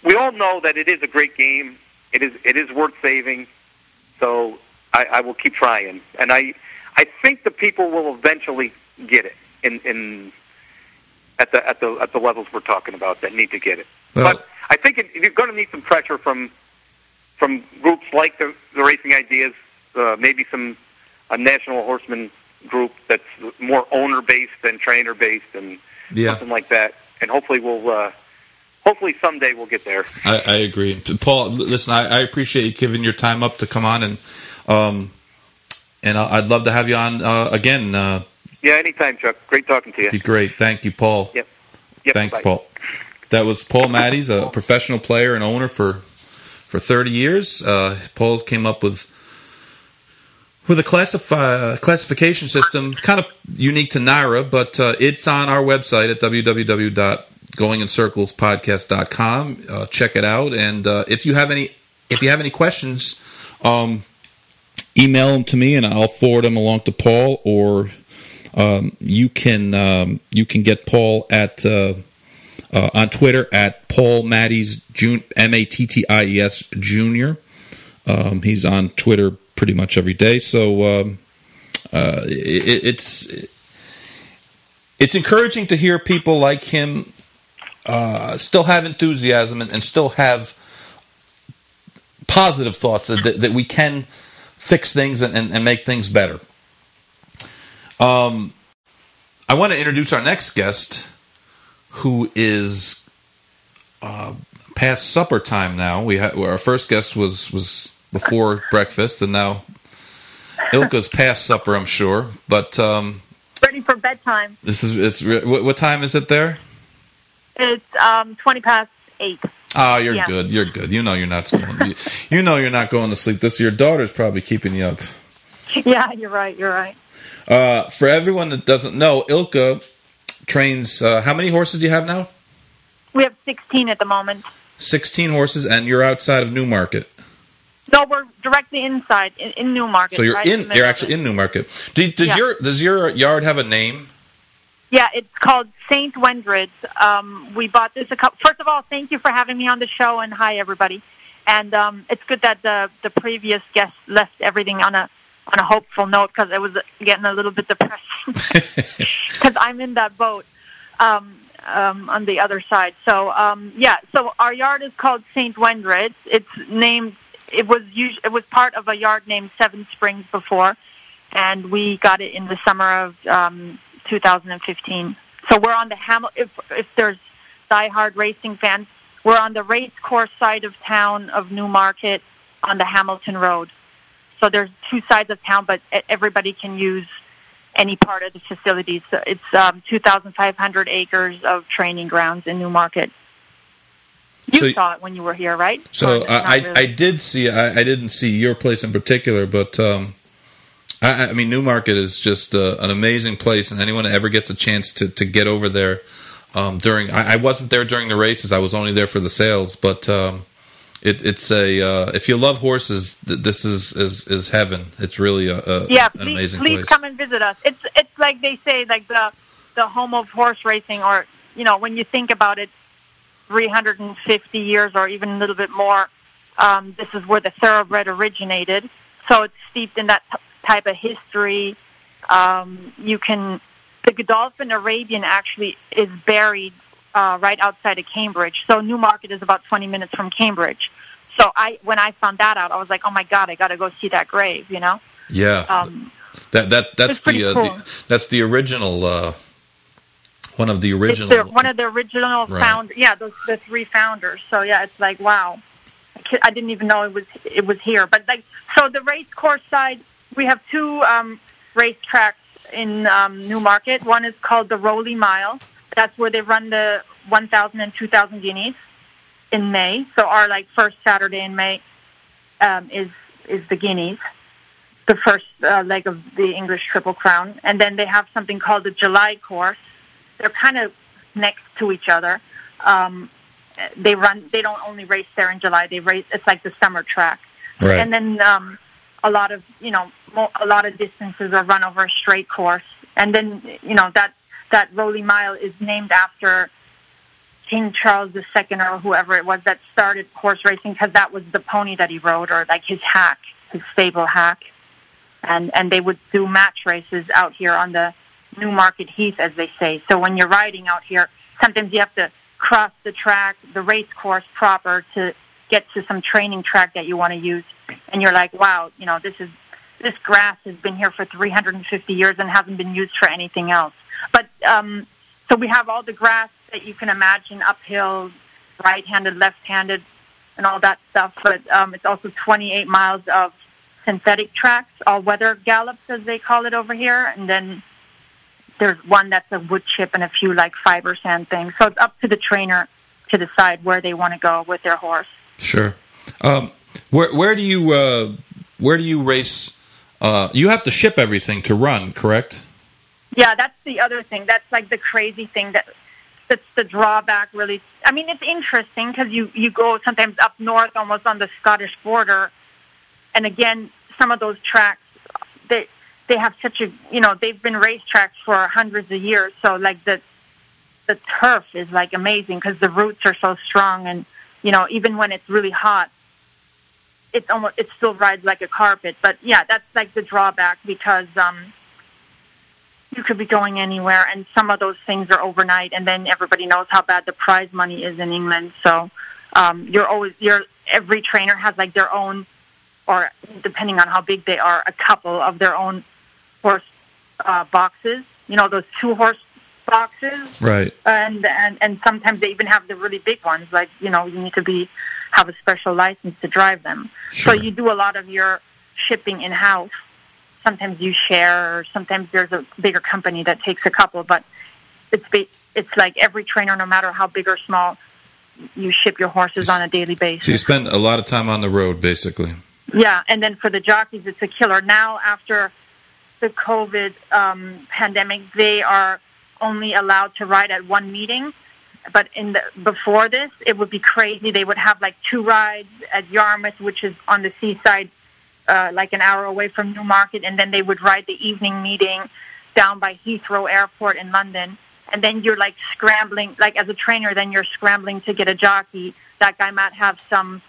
We all know that it is a great game. It is it is worth saving. So I, I will keep trying, and I I think the people will eventually get it in in at the at the at the levels we're talking about that need to get it. Well- but I think it, you're going to need some pressure from from groups like the, the Racing Ideas, uh, maybe some a national horseman group that's more owner based than trainer based, and Yeah, something like that. And hopefully we'll uh, hopefully someday we'll get there. I, I agree. Paul, listen, I, I appreciate you giving your time up to come on, and um, and I- I'd love to have you on uh, again. Uh, Yeah, anytime, Chuck. Great talking to you. be great. Thank you, Paul. Yep. Yep. Thanks, bye. Paul. That was Paul Matties, a professional player and owner for for 30 years. Uh, Paul came up with with a classify, classification system, kind of unique to NYRA, but uh, it's on our website at www.goingincirclespodcast.com. Uh, check it out, and uh, if you have any if you have any questions, um, email them to me, and I'll forward them along to Paul, or um, you can um, you can get Paul at. Uh, uh, on Twitter at Paul Matties M A T T I E S Junior. Um, he's on Twitter pretty much every day, so um, uh, it, it's it's encouraging to hear people like him uh, still have enthusiasm and, and still have positive thoughts that, that we can fix things and, and, and make things better. Um, I want to introduce our next guest who is uh, past supper time now. We ha- our first guest was was before breakfast, and now Ilka's past supper, I'm sure. But um, ready for bedtime. this is it's re- what, what time is it there? It's um, 20 past 8. Oh, you're Yeah. good. You're good. You know you're not going. you, you know you're not going to sleep. This your daughter's probably keeping you up. Yeah, you're right. You're right. Uh, for everyone that doesn't know, Ilka trains. Uh, how many horses do you have now? We have 16 at the moment. Sixteen horses, and you're outside of Newmarket. No, we're directly inside in, in Newmarket. So you're right in. middle You're actually in Newmarket. Do, does Yeah. your does your yard have a name? Yeah, it's called Saint Wendrid's. Um, we bought this a couple. First of all, thank you for having me on the show, and hi everybody. And um, it's good that the the previous guest left everything on a on a hopeful note because it was getting a little bit depressing because I'm in that boat um, um, on the other side. So um, yeah, so our yard is called Saint Wendrid's. It's named. It was us- it was part of a yard named Seven Springs before, and we got it in the summer of um, 2015. So we're on the Hamil. If if there's diehard racing fans, we're on the race course side of town of Newmarket on the Hamilton Road. So there's two sides of town, but everybody can use any part of the facilities. So it's um, 2,500 acres of training grounds in Newmarket. You So- saw it when you were here, right? So I, really? I did see I, I didn't see your place in particular, but um, I, I mean Newmarket is just uh, an amazing place, and anyone that ever gets a chance to, to get over there um, during I, I wasn't there during the races, I was only there for the sales, but um, it, it's a uh, if you love horses, th- this is, is is heaven. It's really a, a yeah, an please, amazing please place. come and visit us. It's it's like they say, like the the home of horse racing, or you know, when you think about it, 350 years or even a little bit more. Um, this is where the thoroughbred originated, so it's steeped in that t- type of history. Um, you can the Godolphin Arabian actually is buried uh, right outside of Cambridge. So Newmarket is about 20 minutes from Cambridge. So I, when I found that out, I was like, oh my god, I got to go see that grave. You know. Yeah, Um, that that that's the, uh, cool. the that's the original uh, one of the original the, one of the original Right. found. Yeah, those the three founders. So yeah, it's like wow. I I didn't even know it was it was here. But like, so the race course side, we have two um, race tracks in um, Newmarket. One is called the Rowley Mile. That's where they run the 1,000 and 2,000 guineas in May. So our like first Saturday in May um, is is the guineas, the first uh, leg of the English Triple Crown, and then they have something called the July course. They're kind of next to each other. Um, they run. They don't only race there in July. They race. It's like the summer track. right. And then um, a lot of you know a lot of distances are run over a straight course. And then you know that that Rowley Mile is named after King Charles II or whoever it was that started horse racing because that was the pony that he rode or like his hack, his stable hack. And and they would do match races out here on the Newmarket Heath, as they say. So when you're riding out here, sometimes you have to cross the track, the race course proper to get to some training track that you want to use. And you're like, wow, you know, this is this grass has been here for 350 years and hasn't been used for anything else. But um, so we have all the grass that you can imagine, uphill, right-handed, left-handed, and all that stuff. But um, it's also 28 miles of synthetic tracks, all-weather gallops, as they call it over here, and then there's one that's a wood chip and a few like fiber sand things. So it's up to the trainer to decide where they want to go with their horse. Sure. Um, where where do you uh, where do you race? Uh, you have to ship everything to run, correct? Yeah, that's the other thing. That's like the crazy thing that that's the drawback. Really, I mean, it's interesting because you you go sometimes up north, almost on the Scottish border, and again, some of those tracks they they have such a you know they've been racetracks for hundreds of years. So like the the turf is like amazing because the roots are so strong, and you know even when it's really hot, it's almost it still rides like a carpet. But yeah, that's like the drawback because um you could be going anywhere and some of those things are overnight and then everybody knows how bad the prize money is in England. So um you're always you're every trainer has like their own or depending on how big they are, a couple of their own horse uh boxes. You know, those two horse boxes Right. and and and sometimes they even have the really big ones. Like you know, you need to be have a special license to drive them. Sure. So you do a lot of your shipping in house. Sometimes you share, or sometimes there's a bigger company that takes a couple. But it's it's like every trainer, no matter how big or small, you ship your horses on a daily basis. So you spend a lot of time on the road, basically. Yeah, and then for the jockeys, it's a killer. Now, after the COVID um, pandemic, they are only allowed to ride at one meeting. But in the, before this, it would be crazy. They would have like two rides at Yarmouth, which is on the seaside, uh, like an hour away from Newmarket, and then they would ride the evening meeting down by Heathrow Airport in London. And then you're like scrambling, like as a trainer, then you're scrambling to get a jockey. That guy might have some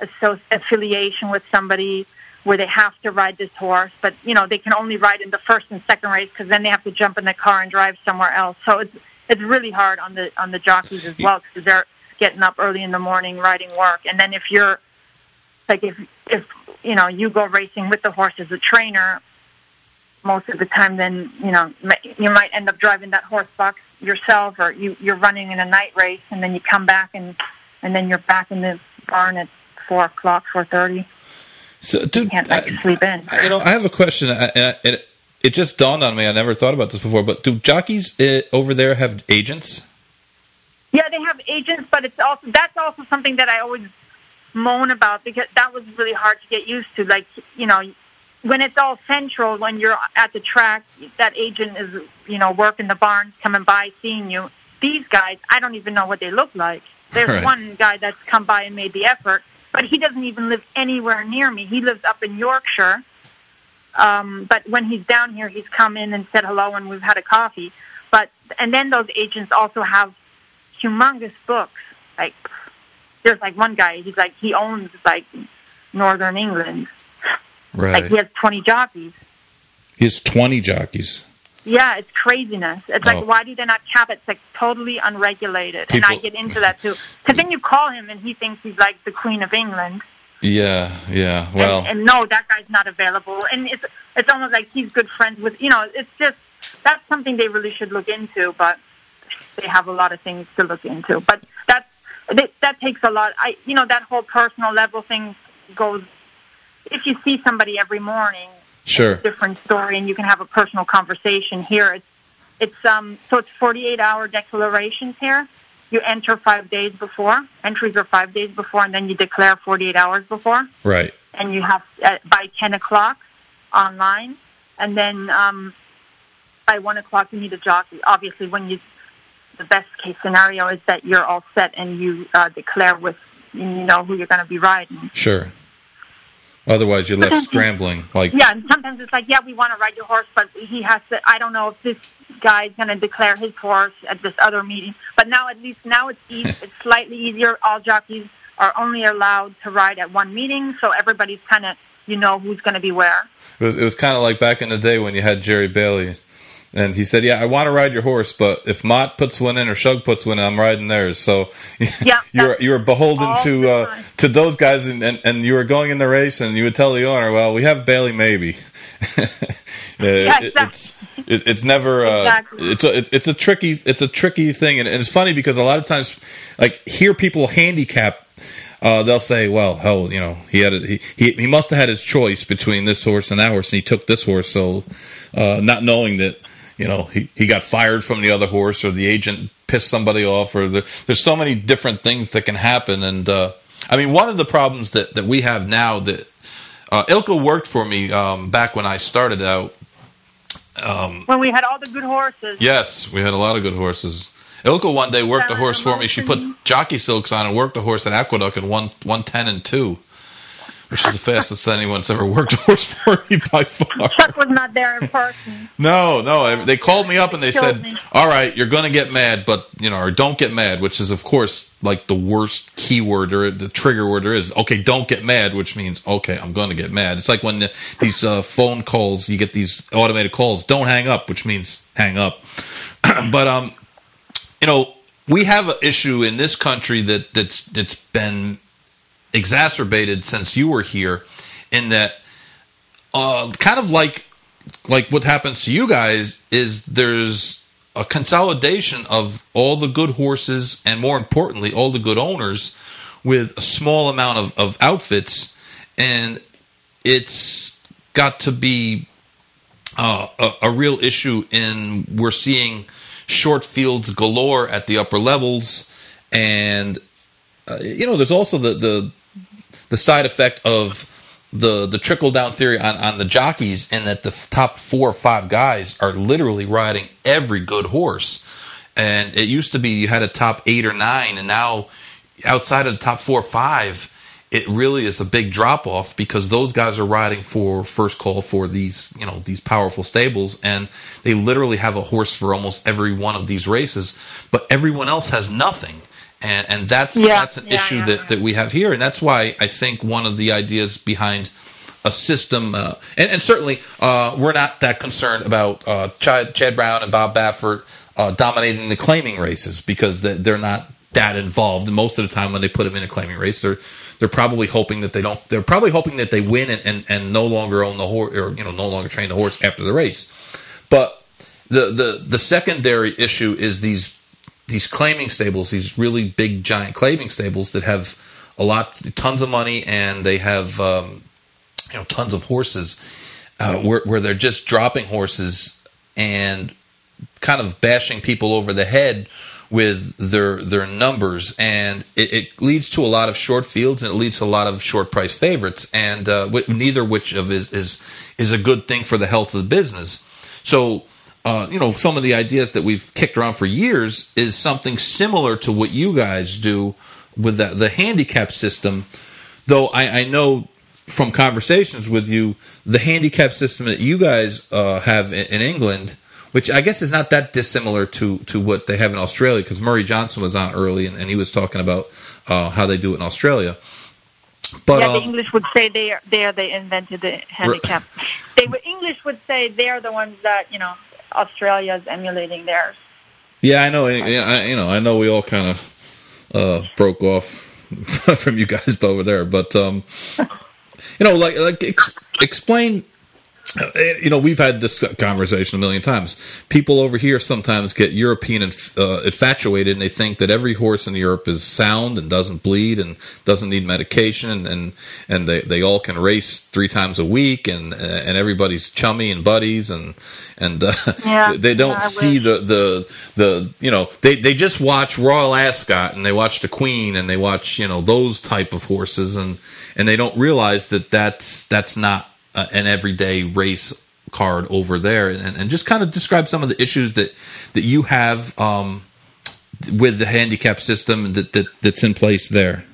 asso- affiliation with somebody where they have to ride this horse, but you know they can only ride in the first and second race because then they have to jump in the car and drive somewhere else. So it's it's really hard on the on the jockeys as well because they're getting up early in the morning riding work, and then if you're like if if you know you go racing with the horse as a trainer, most of the time then you know you might end up driving that horse box yourself, or you you're running in a night race, and then you come back and and then you're back in the barn at four o'clock, four thirty. So, dude, Can't I- sleep in. I- you know, I have a question, and I- and it, it just dawned on me. I never thought about this before. But do jockeys uh, over there have agents? Yeah, they have agents, but it's also that's also something that I always moan about because that was really hard to get used to. Like you know, when it's all central, when you're at the track, that agent is you know working the barns, coming by, seeing you. These guys, I don't even know what they look like. There's Right. one guy that's come by and made the effort, but he doesn't even live anywhere near me. He lives up in Yorkshire. Um, but when he's down here, he's come in and said hello, and we've had a coffee. But and then those agents also have humongous books. Like there's like one guy, he's like he owns like Northern England. Right. Like he has 20 jockeys. He has 20 jockeys. Yeah, it's craziness. It's like Oh. why do they not cap it? It's like totally unregulated, People, and I get into that too. Because then you call him and he thinks he's like the Queen of England. Yeah, yeah. Well, and, and no, that guy's not available. And it's it's almost like he's good friends with you know. It's just that's something they really should look into, but they have a lot of things to look into. But that, that takes a lot. I you know that whole personal level thing goes. If you see somebody every morning, sure. different story, and you can have a personal conversation. Here, it's it's um so it's 48 hour declarations here. You enter five days before. Entries are five days before, and then you declare 48 hours before Right. and you have uh, by 10 o'clock online, and then um, by 1 o'clock you need a jockey. Obviously, when you the best case scenario is that you're all set and you uh, declare with you know who you're going to be riding. Sure. Otherwise, you're left scrambling. Like, Yeah, and sometimes it's like, yeah, we want to ride your horse, but he has to. I don't know if this guy's going to declare his horse at this other meeting. But now, at least now it's easy, it's slightly easier. All jockeys are only allowed to ride at one meeting, so everybody's kind of you know who's going to be where. it was, it was kind of like back in the day when you had Jerry Bailey. And he said, "Yeah, I want to ride your horse, but if Mott puts one in or Shug puts one in, I'm riding theirs." So Yeah, you're you're beholden to uh, to those guys, and, and and you were going in the race, and you would tell the owner, "Well, we have Bailey, maybe." Yeah, it- exactly. it's it, it's never uh, Exactly. it's a it's, it's a tricky it's a tricky thing, and, and it's funny because a lot of times, like hear people handicap. Uh, they'll say, "Well, hell, you know, he had a, he, he he must have had his choice between this horse and that horse, and he took this horse." So, uh, not knowing that, you know, he, he got fired from the other horse, or the agent pissed somebody off, or the, there's so many different things that can happen. And uh, I mean, one of the problems that that we have now that uh, Ilka worked for me um, back when I started out. when we had all the good horses. Yes, we had a lot of good horses. Ilka one day worked a horse for me. She put jockey silks on and worked a horse at Aqueduct in one one ten and two, which is the fastest anyone's ever worked horse for me by far. Chuck was not there in person. No, no. They called me up and they said, me. "All right, you're going to get mad, but you know, or don't get mad," which is of course like the worst keyword or the trigger word there is. Okay, don't get mad, which means okay, I'm going to get mad. It's like when the, these uh, phone calls, you get these automated calls, don't hang up, which means hang up. but um, you know, we have an issue in this country that that's that's been exacerbated since you were here, in that uh, kind of like like what happens to you guys is there's a consolidation of all the good horses and more importantly all the good owners with a small amount of, of outfits. And it's got to be uh, a, a real issue in we're seeing short fields galore at the upper levels. And uh, you know there's also the, the the side effect of the the trickle down theory on, on the jockeys and that the top four or five guys are literally riding every good horse. And it used to be you had a top eight or nine and now outside of the top four or five it really is a big drop off because those guys are riding for first call for these you know these powerful stables. And they literally have a horse for almost every one of these races but everyone else has nothing and and that's Yeah, that's an yeah, issue yeah. that that we have here and that's why I think one of the ideas behind a system uh, and, and certainly uh, we're not that concerned about uh, Chad, Chad Brown and Bob Baffert uh, dominating the claiming races because they- they're not that involved. And most of the time, when they put them in a claiming race, they're they're probably hoping that they don't. They're probably hoping that they win and, and, and no longer own the horse or you know no longer train the horse after the race. But the the the secondary issue is these these claiming stables, these really big giant claiming stables that have a lot, tons of money, and they have um, you know tons of horses, uh, where where they're just dropping horses and kind of bashing people over the head with their their numbers, and it, it, leads to a lot of short fields, and it leads to a lot of short price favorites, and uh, neither which of is is is a good thing for the health of the business. So. Uh, you know, some of the ideas that we've kicked around for years is something similar to what you guys do with the, the handicap system. Though I, I know from conversations with you, the handicap system that you guys uh, have in, in, England, which I guess is not that dissimilar to, to what they have in Australia, because Murray Johnson was on early and, and he was talking about uh, how they do it in Australia. But, yeah, the um, English would say they are there. They invented the handicap. they English would say they're the ones that you know Australia is emulating theirs. Yeah, I know. I, you know, I know. We all kind of uh, broke off from you guys over there, but um, you know, like like ex- explain. Uh, you know, we've had this conversation a million times. People over here sometimes get European inf- uh, infatuated, and they think that every horse in Europe is sound and doesn't bleed and doesn't need medication, and and they, they all can race three times a week, and and everybody's chummy and buddies, and and uh, yeah, they don't yeah, see the, the the you know they they just watch Royal Ascot and they watch the Queen and they watch you know those type of horses and and they don't realize that that's that's not uh, an everyday race card over there, and, and just kind of describe some of the issues that that you have um, with the handicap system that, that that's in place there.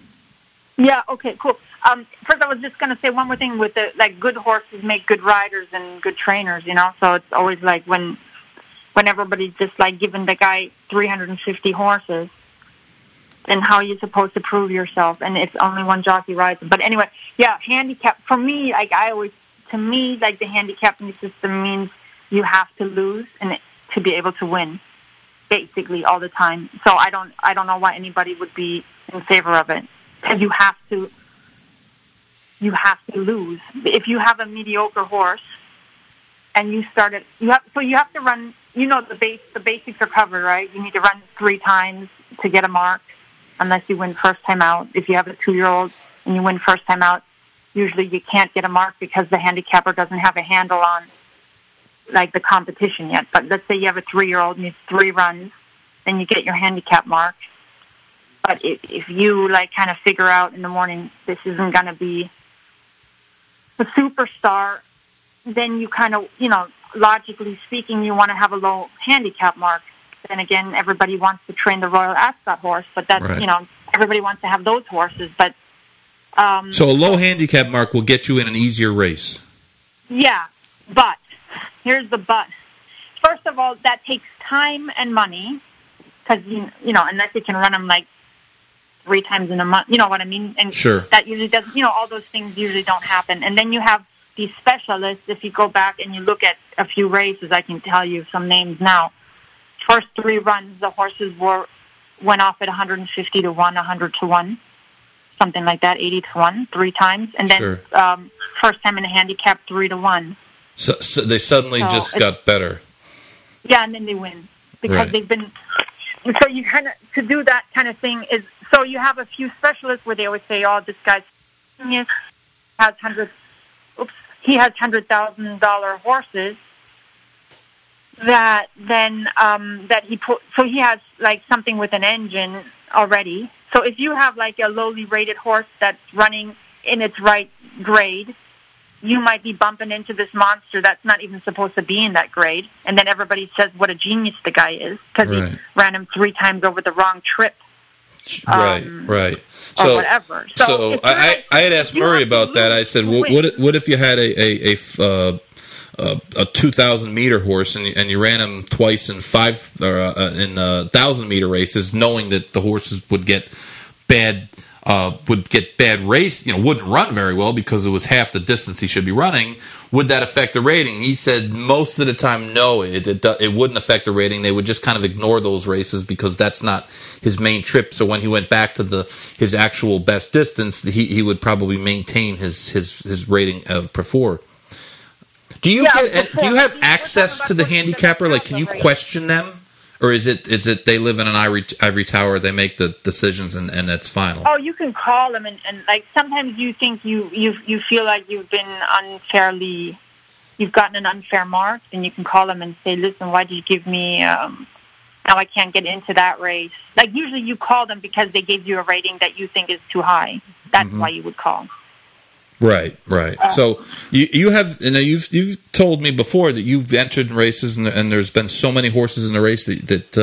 Yeah. Okay. Cool. Um, first, I was just going to say one more thing with the like good horses make good riders and good trainers. You know, so it's always like when when everybody's just like giving the guy 350 horses and how you're supposed to prove yourself, and it's only one jockey rides. But anyway, yeah, handicap for me, like I always, to me, like the handicapping system means you have to lose and to be able to win, basically all the time. So I don't, I don't know why anybody would be in favor of it because you have to, you have to lose. If you have a mediocre horse and you start it, you have, so you have to run. You know the base, the basics are covered, right? You need to run three times to get a mark unless you win first time out. If you have a two year old and you win first time out, usually you can't get a mark because the handicapper doesn't have a handle on like the competition yet. But let's say you have a three year old and needs three runs, then you get your handicap mark. But if, if you like kind of figure out in the morning this isn't going to be a superstar, then you kind of, you know, logically speaking, you want to have a low handicap mark then again, everybody wants to train the Royal Ascot horse, but that's right. you know everybody wants to have those horses. But um, so a low handicap mark will get you in an easier race. Yeah, but here's the but. First of all, that takes time and money because you you know unless you can run them like three times in a month, you know what I mean. And sure. that usually does. You know, all those things usually don't happen. And then you have these specialists. If you go back and you look at a few races, I can tell you some names now first three runs, the horses were went off at 150 to one, 100 to one, something like that, 80 to one, three times, and then sure. um, first time in a handicap, three to one. So, so they suddenly so just got better. Yeah, and then they win because right. they've been. So you kind of to do that kind of thing is so you have a few specialists where they always say, "Oh, this guy's genius has hundred, oops, he has hundred thousand dollar horses." that then um, that he put so he has like something with an engine already. So if you have like a lowly rated horse that's running in its right grade, you might be bumping into this monster that's not even supposed to be in that grade, and then everybody says what a genius the guy is because right. he ran him three times over the wrong trip. Right, um, right. So, whatever. So, so I, I had asked Murray about that. I said, what, what, what if you had a a, a uh, a, a 2,000 meter horse and you, and you ran him twice in five or uh, uh in uh, thousand meter races, knowing that the horses would get bad. Uh, would get bad race, you know, wouldn't run very well because it was half the distance he should be running. Would that affect the rating? He said most of the time, no, it, it, it wouldn't affect the rating. They would just kind of ignore those races because that's not his main trip. So when he went back to the his actual best distance, he, he would probably maintain his his his rating of before. Do you yeah, get, do you have access to the handicapper? Like, can you question them, or is it is it they live in an ivory, ivory tower? They make the decisions and, and that's final. Oh, you can call them and, and like sometimes you think you you you feel like you've been unfairly, you've gotten an unfair mark, and you can call them and say, listen, why did you give me um, now I can't get into that race. Like usually you call them because they gave you a rating that you think is too high. That's Mhm. why you would call. Right, right. Uh, so you you have and you've you've told me before that you've entered races and, and there's been so many horses in the race that that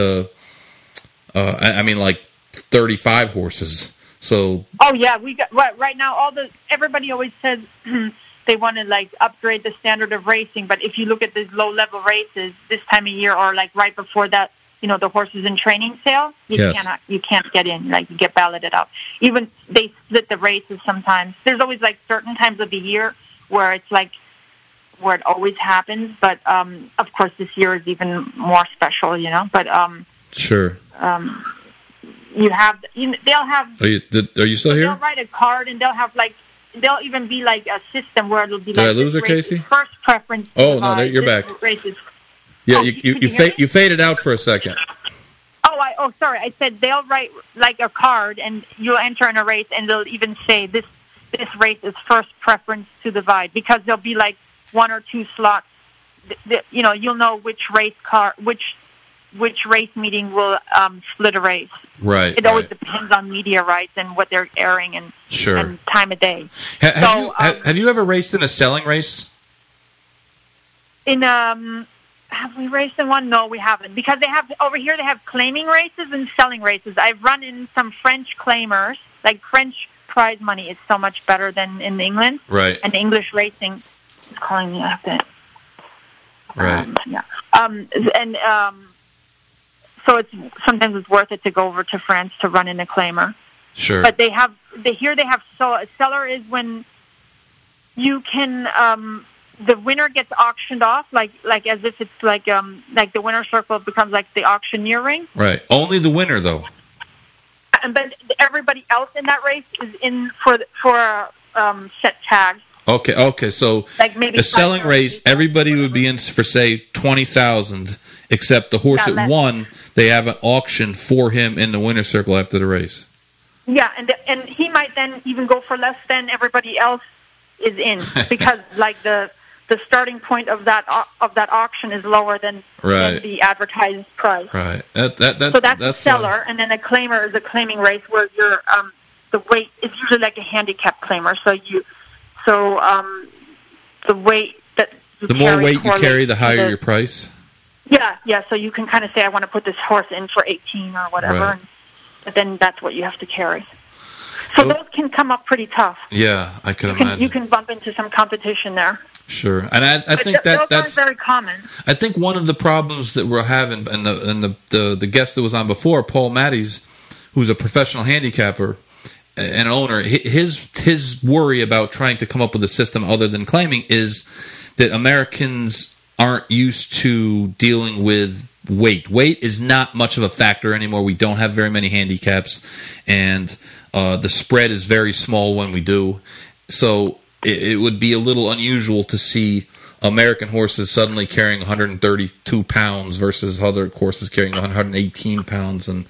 uh, uh, I, I mean like thirty five horses. So Oh yeah, we got right, right now. All the everybody always says they want to like upgrade the standard of racing, but if you look at these low level races this time of year or like right before that, you know, the horses in training sale, you Yes. cannot you can't get in. Like you get balloted out. Even they split the races sometimes. There's always like certain times of the year where it's like where it always happens, but um, of course this year is even more special, you know. But um, sure. um, you have you, they'll have Are you are you still here They'll write a card and they'll have like they'll even be like a system where it'll be Did like I lose her, Casey? First preference. Oh, no, there- you're back. Race is, Yeah, Oh, you you you fa- you faded out for a second. oh, I oh sorry, I said they'll write like a card and you'll enter in a race and they'll even say this this race is first preference to divide because there'll be like one or two slots. th- th- You know, you'll know which race car which which race meeting will um, split a race. Right. It always right. depends on media rights and what they're airing and, Sure. and time of day. Ha- have, so, you, um, have you ever raced in a selling race? in um have we raced in one? No, we haven't. Because they have over here they have claiming races and selling races. I've run in some French claimers. Like French prize money is so much better than in England. Right. And English racing is calling me up. Right. Um, yeah. Um and um so it's sometimes it's worth it to go over to France to run in a claimer. Sure. But they have they here they have so a seller is when you can um the winner gets auctioned off like like as if it's like um like the winner circle becomes like the auctioneer ring right. Only the winner though. and but everybody else in that race is in for for um set tags Okay. Okay. So like maybe the selling race, everybody would be in for say twenty thousand, except the horse Yeah, that won. They have an auction for him in the winner circle after the race. yeah and and he might then even go for less than everybody else is in because like the the starting point of that of that auction is lower than, Right. than the advertised price Right. That that that so that's, that's a uh, seller, and then a claimer is a claiming race where you're um, the weight is usually like a handicap claimer. So you, so um, the weight that you the more weight you carry, the higher your price. Yeah, yeah. So you can kind of say, I want to put this horse in for 18 or whatever, Right. and, but then that's what you have to carry. So Well- those can come up pretty tough. Yeah, I can You can, imagine. you can bump into some competition there. Sure, and I, I think th- that that's very common. I think one of the problems that we're having, and the and the the, the guest that was on before, Paul Matties, who's a professional handicapper and an owner, his his worry about trying to come up with a system other than claiming is that Americans aren't used to dealing with weight. Weight is not much of a factor anymore. We don't have very many handicaps, and uh, the spread is very small when we do. So it, it would be a little unusual to see American horses suddenly carrying 132 pounds versus other horses carrying 118 pounds, and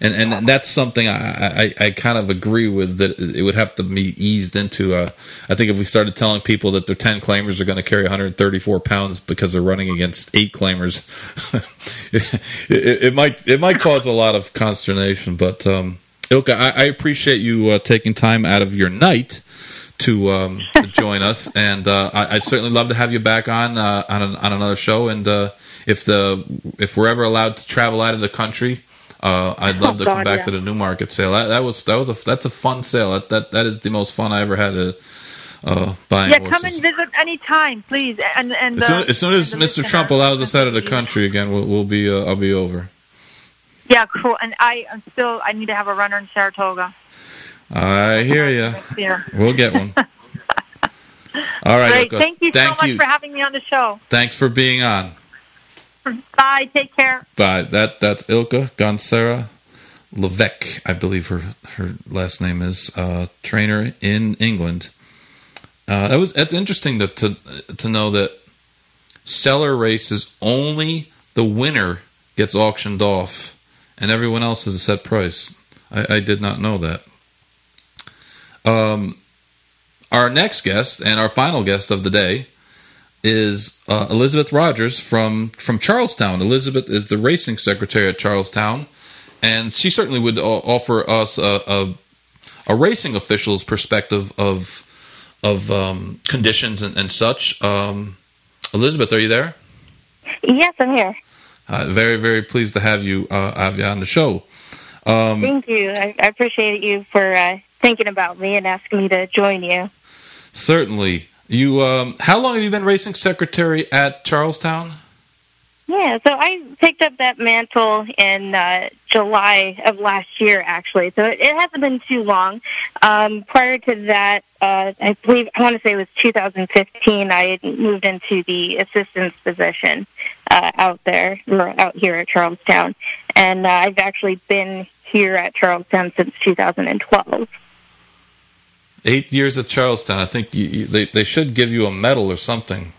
and, and that's something I, I, I kind of agree with that it would have to be eased into. Uh, I think if we started telling people that their 10 claimers are going to carry 134 pounds because they're running against eight claimers, it, it, might it might cause a lot of consternation. But um, Ilka, I, I appreciate you uh, taking time out of your night to, um, to join us, and uh, I, I'd certainly love to have you back on uh, on, an, on another show. And uh, if the if we're ever allowed to travel out of the country, uh, I'd love Oh, to come back yeah. to the Newmarket sale. That, that was that was a that's a fun sale. That that, that is the most fun I ever had uh, uh, buying Yeah, horses. come and visit anytime, please. And and as soon, uh, as, soon as Mr. Trump allows us out of the country again, we'll, we'll be uh, I'll be over. Yeah, cool. And I am still I need to have a runner in Saratoga. I hear you. We'll get one. All right. Great. Ilka. Thank you Thank so much for having me on the show. Thanks for being on. Bye. Take care. Bye. That that's Ilka Gonsera Levesque, I believe her her last name is uh, trainer in England. Uh, that was that's interesting to, to to know that seller races only the winner gets auctioned off, and everyone else is a set price. I, I did not know that. Um, our next guest and our final guest of the day is uh, Elizabeth Rogers from from Charles Town. Elizabeth is the racing secretary at Charles Town, and she certainly would uh, offer us a, a, a, racing official's perspective of of um, conditions and, and such. Um, Elizabeth, are you there? Yes, I'm here. Uh, very, very pleased to have you, uh, have you on the show. Um, Thank you. I, I, appreciate you for uh, thinking about me and asking me to join you. Certainly. You, um, how long have you been racing secretary at Charles Town? Yeah, so I picked up that mantle in uh, July of last year, actually. So it, it hasn't been too long. Um, prior to that, uh, I believe I want to say it was 2015. I moved into the assistance position uh, out there, or out here at Charles Town, and uh, I've actually been here at Charles Town since 2012. Eight years at Charles Town. I think you, you, they they should give you a medal or something.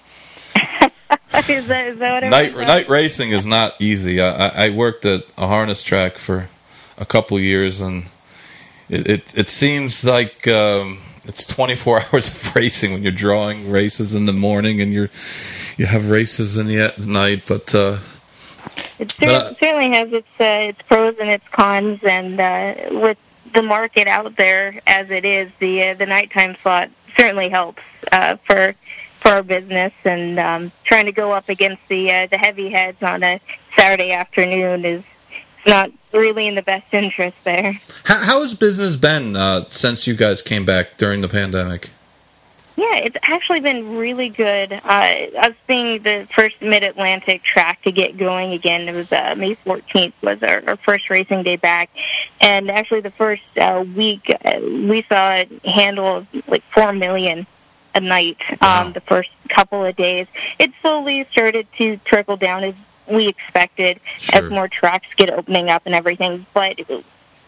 is that, is that night night racing is not easy. I, I worked at a harness track for a couple years, and it it, it seems like um, it's 24 hours of racing when you're drawing races in the morning and you're you have races in the night. But uh, it certainly, certainly has its uh, its pros and its cons, and uh, with the market out there as it is, the uh, the nighttime slot certainly helps uh, for for our business. And um, trying to go up against the uh, the heavy heads on a Saturday afternoon is not really in the best interest there. How, how has business been uh, since you guys came back during the pandemic? Yeah, it's actually been really good. Uh, us being the first Mid-Atlantic track to get going again, it was uh, May 14th was our, our first racing day back, and actually the first uh, week uh, we saw a handle like four million a night. Um. The first couple of days, it slowly started to trickle down as we expected sure. as more tracks get opening up and everything. But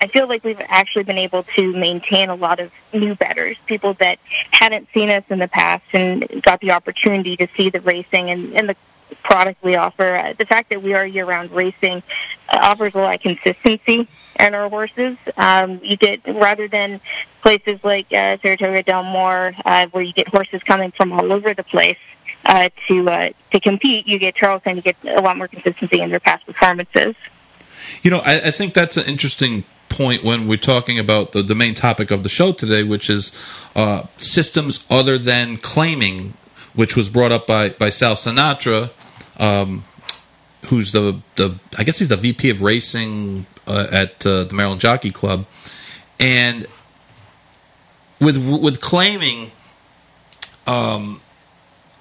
I feel like we've actually been able to maintain a lot of new bettors, people that hadn't seen us in the past and got the opportunity to see the racing and, and the product we offer. Uh, the fact that we are year-round racing uh, offers a lot of consistency in our horses. Um, you get rather than places like uh, Saratoga Del Mar, uh, where you get horses coming from all over the place uh, to uh, to compete. You get Charles Town, you get a lot more consistency in their past performances. You know, I, I think that's an interesting point when we're talking about the, the main topic of the show today, which is uh, systems other than claiming, which was brought up by, by Sal Sinatra, um, who's the, the I guess he's the VP of racing uh, at uh, the Maryland Jockey Club, and with with claiming um,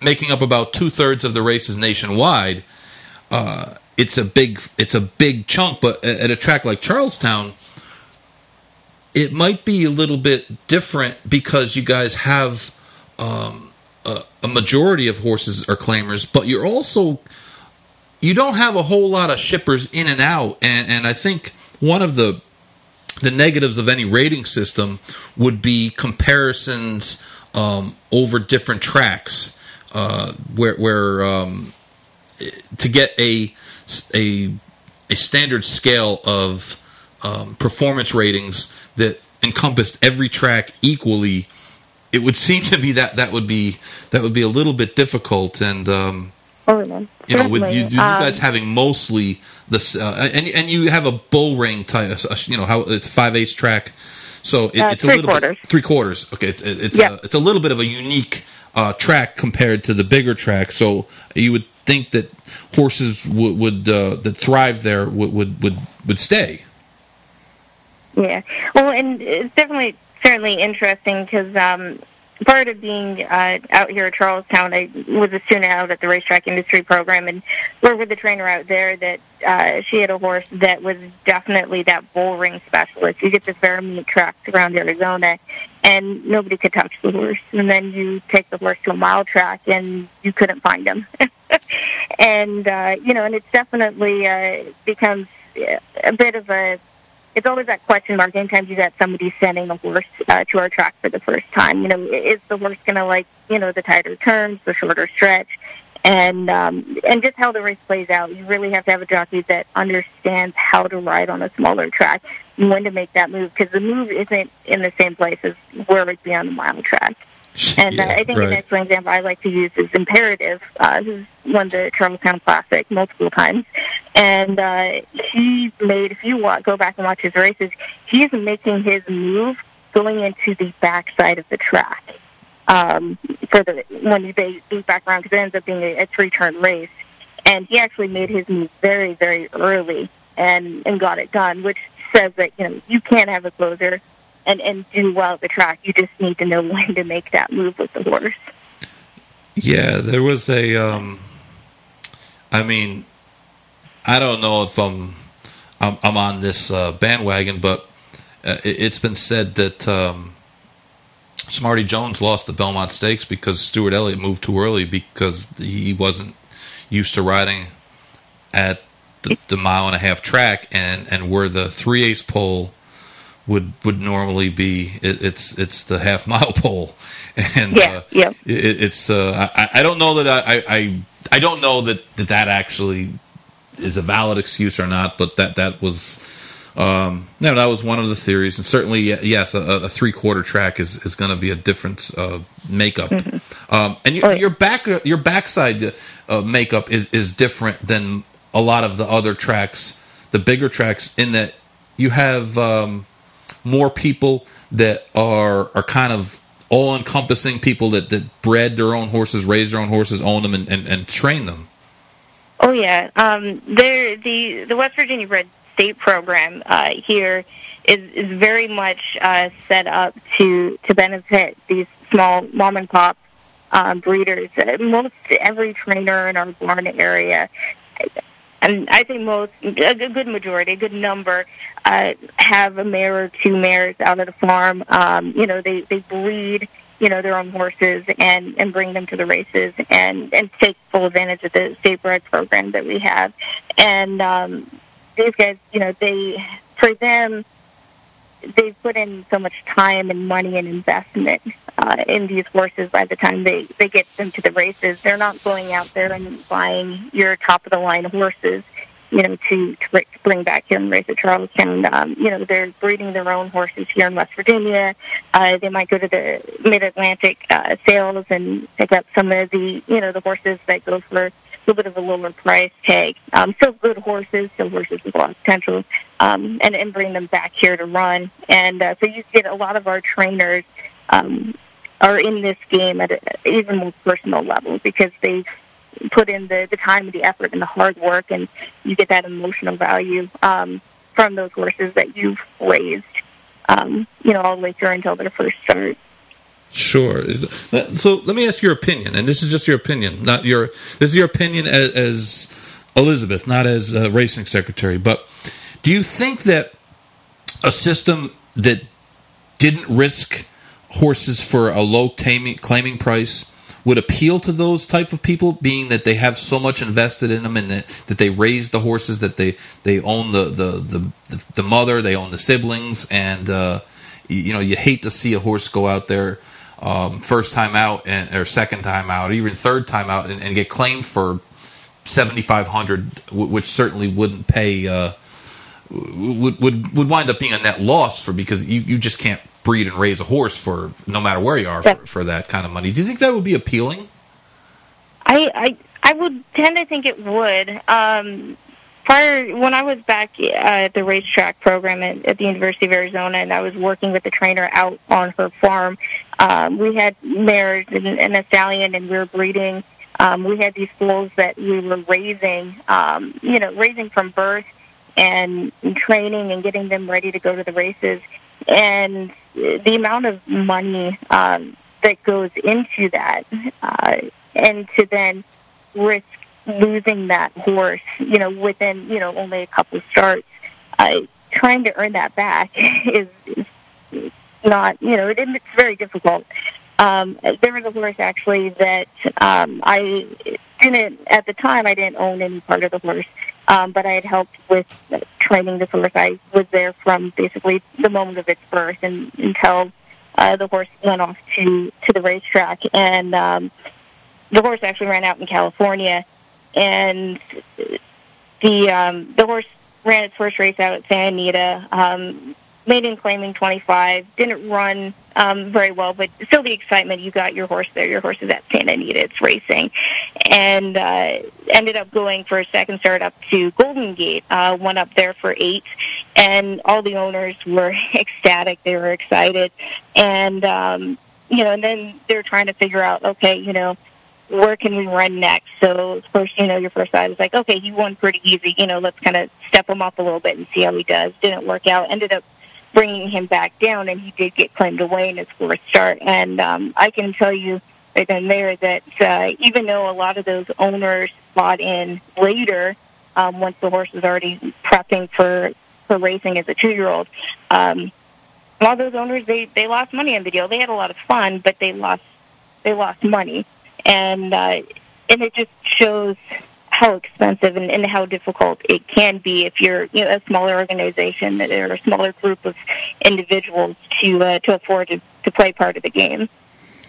making up about two thirds of the races nationwide. Uh, it's a big it's a big chunk, but at a track like Charles Town, it might be a little bit different because you guys have um, a, a, majority of horses are claimers, but you're also you don't have a whole lot of shippers in and out, and, and I think one of the the negatives of any rating system would be comparisons um, over different tracks, uh, where where um, to get a a a standard scale of um, performance ratings that encompassed every track equally, it would seem to be that that would be that would be a little bit difficult. And um, oh, you know, with you, you guys um, having mostly the uh, and and you have a bull ring type, you know how it's five eighths track, so it, uh, it's a little quarters. bit three quarters. Okay, it's it's a, it's a little bit of a unique uh, track compared to the bigger track. So you would think that horses would, would uh, that thrive there would would would, would stay. Yeah. Well, and it's definitely certainly interesting because um, part of being uh, out here at Charles Town, I was a student out at the racetrack industry program and worked with the trainer out there that uh, she had a horse that was definitely that bull ring specialist. You get the fair meet tracks around Arizona and nobody could touch the horse. And then you take the horse to a mile track and you couldn't find him. and, uh, you know, and it's definitely uh, becomes a bit of a it's always that question mark anytime you got somebody sending a horse uh, to our track for the first time. You know, is the horse going to like, you know, the tighter turns, the shorter stretch, and um, and just how the race plays out. You really have to have a jockey that understands how to ride on a smaller track and when to make that move because the move isn't in the same place as where it'd be on the mile track. And uh, I think right. an excellent example I like to use is Imperative, uh, who's won the Charles Town Classic multiple times. And uh, he made, if you want, go back and watch his races, he's making his move going into the backside of the track um, for the when they beat back around because it ends up being a, a three-turn race. And he actually made his move very, very early and and got it done, which says that you know you can't have a closer and and do well at the track. You just need to know when to make that move with the horse. Yeah, there was a. Um, I mean, I don't know if I'm I'm, I'm on this uh, bandwagon, but uh, it, it's been said that um, Smarty Jones lost the Belmont Stakes because Stewart Elliott moved too early because he wasn't used to riding at the, the mile and a half track, and and where the three eighths pole would would normally be, it, it's it's the half mile pole, and Yeah, uh, yeah. it, it's uh, I, I don't know that I, I- I don't know that, that that actually is a valid excuse or not, but that that was um, no, that was one of the theories, and certainly yes, a, a three quarter track is, is going to be a different uh, makeup, um, and your, yeah. your back your backside uh, makeup is is different than a lot of the other tracks, the bigger tracks, in that you have um, more people that are are kind of all encompassing people that, that bred their own horses, raised their own horses, own them, and, and, and train them. Oh yeah, um, the the West Virginia Bred State program uh, here is is very much uh, set up to to benefit these small mom and pop um, breeders. Uh, Most every trainer in our barn area. And I think most, a good majority, a good number, uh, have a mare or two mares out at the farm. Um, you know, they, they breed, you know, their own horses and, and bring them to the races and, and take full advantage of the state bred program that we have. And um, these guys, you know, they, for them, they've put in so much time and money and investment uh, in these horses by the time they, they get them to the races. They're not going out there and buying your top of the line horses, you know, to, to bring back here and race at Charles Town. Um, you know, they're breeding their own horses here in West Virginia. Uh, they might go to the Mid Atlantic uh, sales and pick up some of the, you know, the horses that go for little bit of a lower price tag. Um, still good horses, still horses with a lot of potential, um, and, and bring them back here to run. And uh, so you get a lot of our trainers um, are in this game at an even more personal level because they've put in the, the time and the effort and the hard work, and you get that emotional value um, from those horses that you've raised, um, you know, all the way through until their first start. Sure. So let me ask your opinion, and this is just your opinion, not your. This is your opinion as, as Elizabeth, not as uh, racing secretary. But do you think that a system that didn't risk horses for a low taming, claiming price would appeal to those type of people, being that they have so much invested in them and that, that they raise the horses, that they they own the the the, the mother, they own the siblings, and uh, you, you know you hate to see a horse go out there um, first time out and, or second time out, or even third time out, and, and get claimed for seventy five hundred, which certainly wouldn't pay. Uh, would would would wind up being a net loss for because you, you just can't breed and raise a horse for no matter where you are for, for that kind of money. Do you think that would be appealing? I, I I would tend to think it would. Um, prior, when I was back uh, at the racetrack program at, at the University of Arizona, and I was working with the trainer out on her farm, um, we had mares and, and a stallion, and we were breeding. Um, we had these foals that we were raising, um, you know, raising from birth and training and getting them ready to go to the races. And the amount of money um, that goes into that, uh, and to then risk losing that horse, you know, within you know only a couple starts, trying to earn that back is, is not, you know, it, it's very difficult. Um, there was a horse actually that um, I didn't at the time. I didn't own any part of the horse, um, but I had helped with training the horse. I was there from basically the moment of its birth and until uh, the horse went off to to the racetrack, and um, the horse actually ran out in California, and the um, the horse ran its first race out at Santa Anita. Um, maiden claiming 25, didn't run um, very well, but still the excitement. You got your horse there. Your horse is at Santa Anita. It's racing, and uh, ended up going for a second start up to Golden Gate. Uh, went up there for eight, and all the owners were ecstatic. They were excited, and um, you know, and then they're trying to figure out, okay, you know, where can we run next? So first, you know, your first side is like, okay, he won pretty easy. You know, let's kind of step him up a little bit and see how he does. Didn't work out. Ended up bringing him back down, and he did get claimed away in his fourth start. And um, I can tell you right then there that uh, even though a lot of those owners bought in later, um, once the horse was already prepping for for racing as a two year old, um, a lot of those owners they they lost money on the deal. They had a lot of fun, but they lost they lost money, and uh, and it just shows how expensive and, and how difficult it can be if you're you know, a smaller organization or a smaller group of individuals to uh, to afford to, to play part of the game.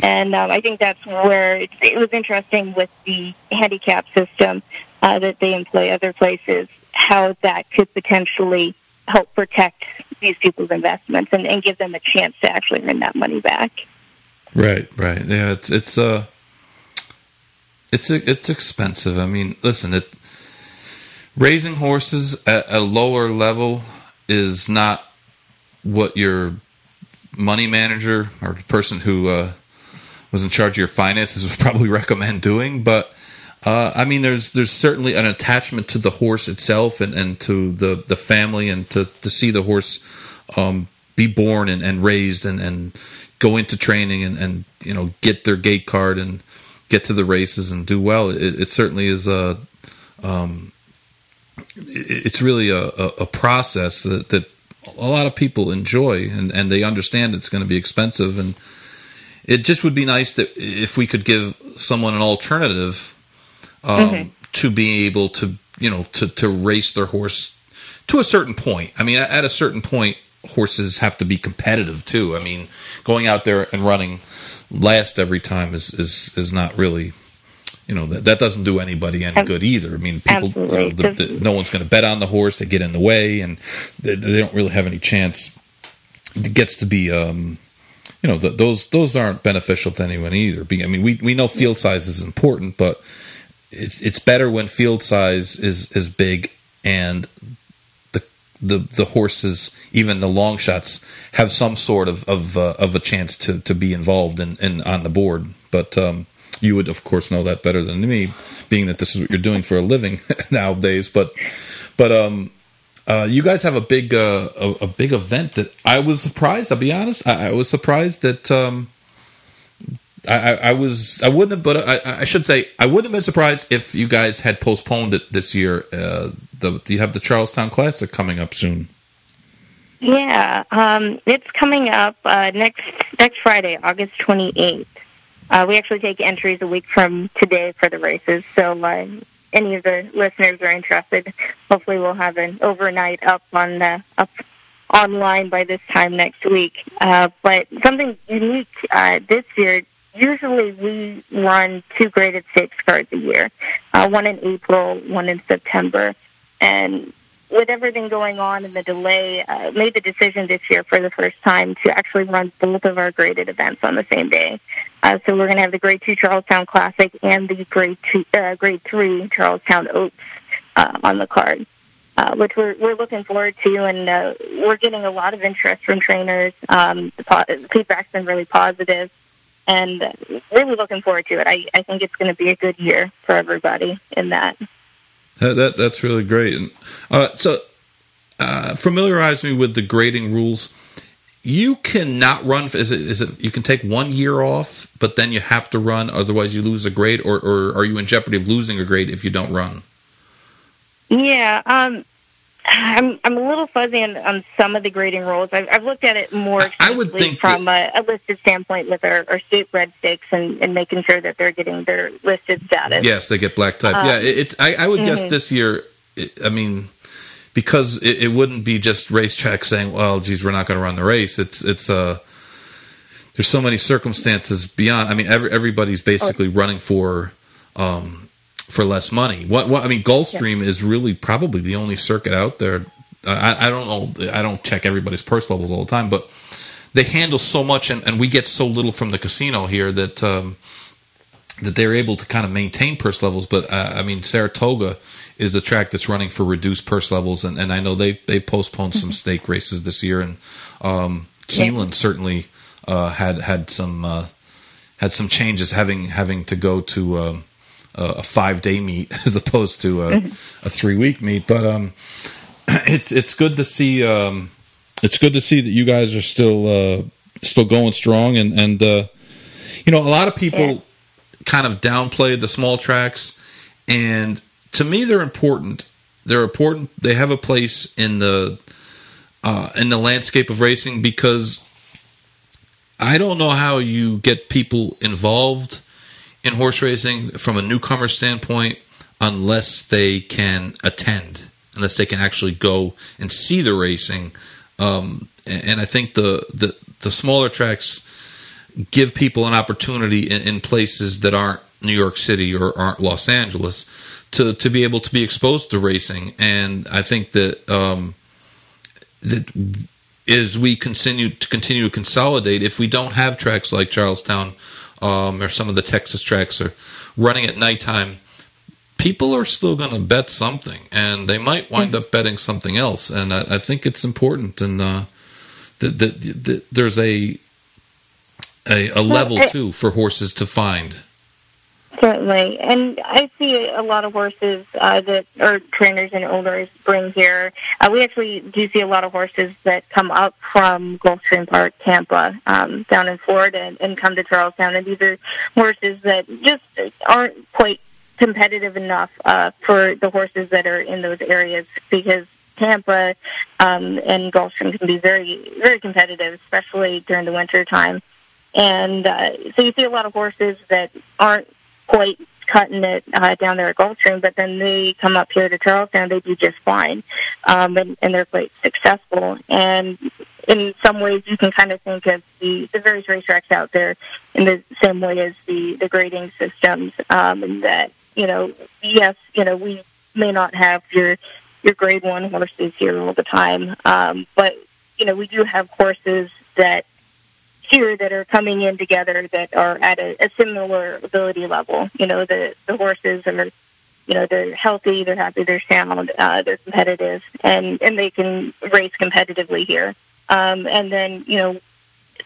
And um, I think that's where it, it was interesting with the handicap system uh, that they employ other places, how that could potentially help protect these people's investments and, and give them a chance to actually earn that money back. Right, right. Yeah, it's it's uh it's it's expensive. I mean, listen, it raising horses at a lower level is not what your money manager or the person who uh, was in charge of your finances would probably recommend doing. But uh, I mean, there's there's certainly an attachment to the horse itself and, and to the, the family and to, to see the horse um, be born and, and raised and, and go into training and, and you know get their gate card and get to the races and do well. It, it certainly is a, um, it's really a, a process that, that, a lot of people enjoy and, and they understand it's going to be expensive. And it just would be nice that if we could give someone an alternative um, mm-hmm. to be able to, you know, to, to race their horse to a certain point. I mean, at a certain point, horses have to be competitive too. I mean, going out there and running last every time is is is not really you know that, that doesn't do anybody any good either. I mean, people, the, the, no one's going to bet on the horse. They get in the way, and they, they don't really have any chance. It gets to be, um, you know, the, those those aren't beneficial to anyone either. I mean, we we know field size is important, but it's it's better when field size is is big and the the horses, even the long shots, have some sort of of, uh, of a chance to, to be involved in, in on the board. But um, you would, of course, know that better than me, being that this is what you're doing for a living nowadays. But but um, uh, you guys have a big uh, a, a, big event that I was surprised. I'll be honest. I, I was surprised that. Um, I, I, was I wouldn't have, but I, I, should say I wouldn't have been surprised if you guys had postponed it this year. Uh, the do you have the Charles Town Classic coming up soon. Yeah, um, it's coming up uh, next next Friday, August twenty eighth. Uh, we actually take entries a week from today for the races. So uh, any of the listeners are interested, hopefully we'll have an overnight up on the up online by this time next week. Uh, but something unique uh, this year. Usually we run two graded stakes cards a year, uh, one in April, one in September and with everything going on and the delay, uh, made the decision this year for the first time to actually run both of our graded events on the same day. Uh, so we're going to have the Grade Two Charles Town Classic and the Grade Two, uh, Grade Three Charles Town Oaks uh, on the card. Uh, which we're we're looking forward to, and uh, we're getting a lot of interest from trainers. Um, the, po- feedback's been really positive, and really looking forward to it. I, I think it's going to be a good year for everybody in that. That, that that's really great. And uh, so, uh, familiarize me with the grading rules. You cannot run. Is it? Is it? You can take one year off, but then you have to run. Otherwise, you lose a grade, or, or are you in jeopardy of losing a grade if you don't run? Yeah. Um, I'm I'm a little fuzzy on, on some of the grading rules. I've, I've looked at it more I would think from a, a, listed standpoint with our, our state bred stakes and, and making sure that they're getting their listed status. Yes, they get black type. Um, yeah, it's. I, I would mm-hmm. guess this year. I mean, because it, it, wouldn't be just racetrack saying, "Well, geez, we're not going to run the race." It's it's uh there's so many circumstances beyond. I mean, every, everybody's basically oh. running for um, for less money. What, what I mean, Gulfstream yeah. is really probably the only circuit out there I, I don't know. I don't check everybody's purse levels all the time, but they handle so much, and, and we get so little from the casino here that um, that they're able to kind of maintain purse levels. But uh, I mean, Saratoga is the track that's running for reduced purse levels, and, and I know they they postponed some stake races this year, and um, Keeneland certainly uh, had had some uh, had some changes, having having to go to um, a five day meet as opposed to a, a three week meet. But um, it's it's good to see. Um, it's good to see that you guys are still uh, still going strong, and and uh, you know a lot of people Yeah. kind of downplay the small tracks, and to me they're important. They're important. They have a place in the uh, in the landscape of racing because I don't know how you get people involved in horse racing from a newcomer standpoint unless they can attend, unless they can actually go and see the racing. Um, and, I think the, the the smaller tracks give people an opportunity in, in places that aren't New York City or aren't Los Angeles to to be able to be exposed to racing. And I think that um, that as we continue to continue to consolidate, if we don't have tracks like Charles Town um, or some of the Texas tracks are running at nighttime, people are still going to bet something, and they might wind up betting something else. And I, I think it's important, and uh, that, that, that there's a a, a level I- too for horses to find. Certainly, and I see a lot of horses uh, that or trainers and owners bring here. Uh, we actually do see a lot of horses that come up from Gulfstream Park, Tampa, um, down in Florida, and, and come to Charles Town. And these are horses that just aren't quite competitive enough uh, for the horses that are in those areas because Tampa um, and Gulfstream can be very, very competitive, especially during the winter time. And uh, so you see a lot of horses that aren't quite cutting it uh, down there at Gulfstream, but then they come up here to Charles Town, they do just fine, um, and, and they're quite successful. And in some ways, you can kind of think of the, the various racetracks out there in the same way as the, the grading systems, um, and that, you know, yes, you know, we may not have your your grade one horses here all the time, um, but, you know, we do have horses that here that are coming in together that are at a, a similar ability level. You know, the the horses are, you know, they're healthy, they're happy, they're sound, uh, they're competitive, and and they can race competitively here. Um, and then you know,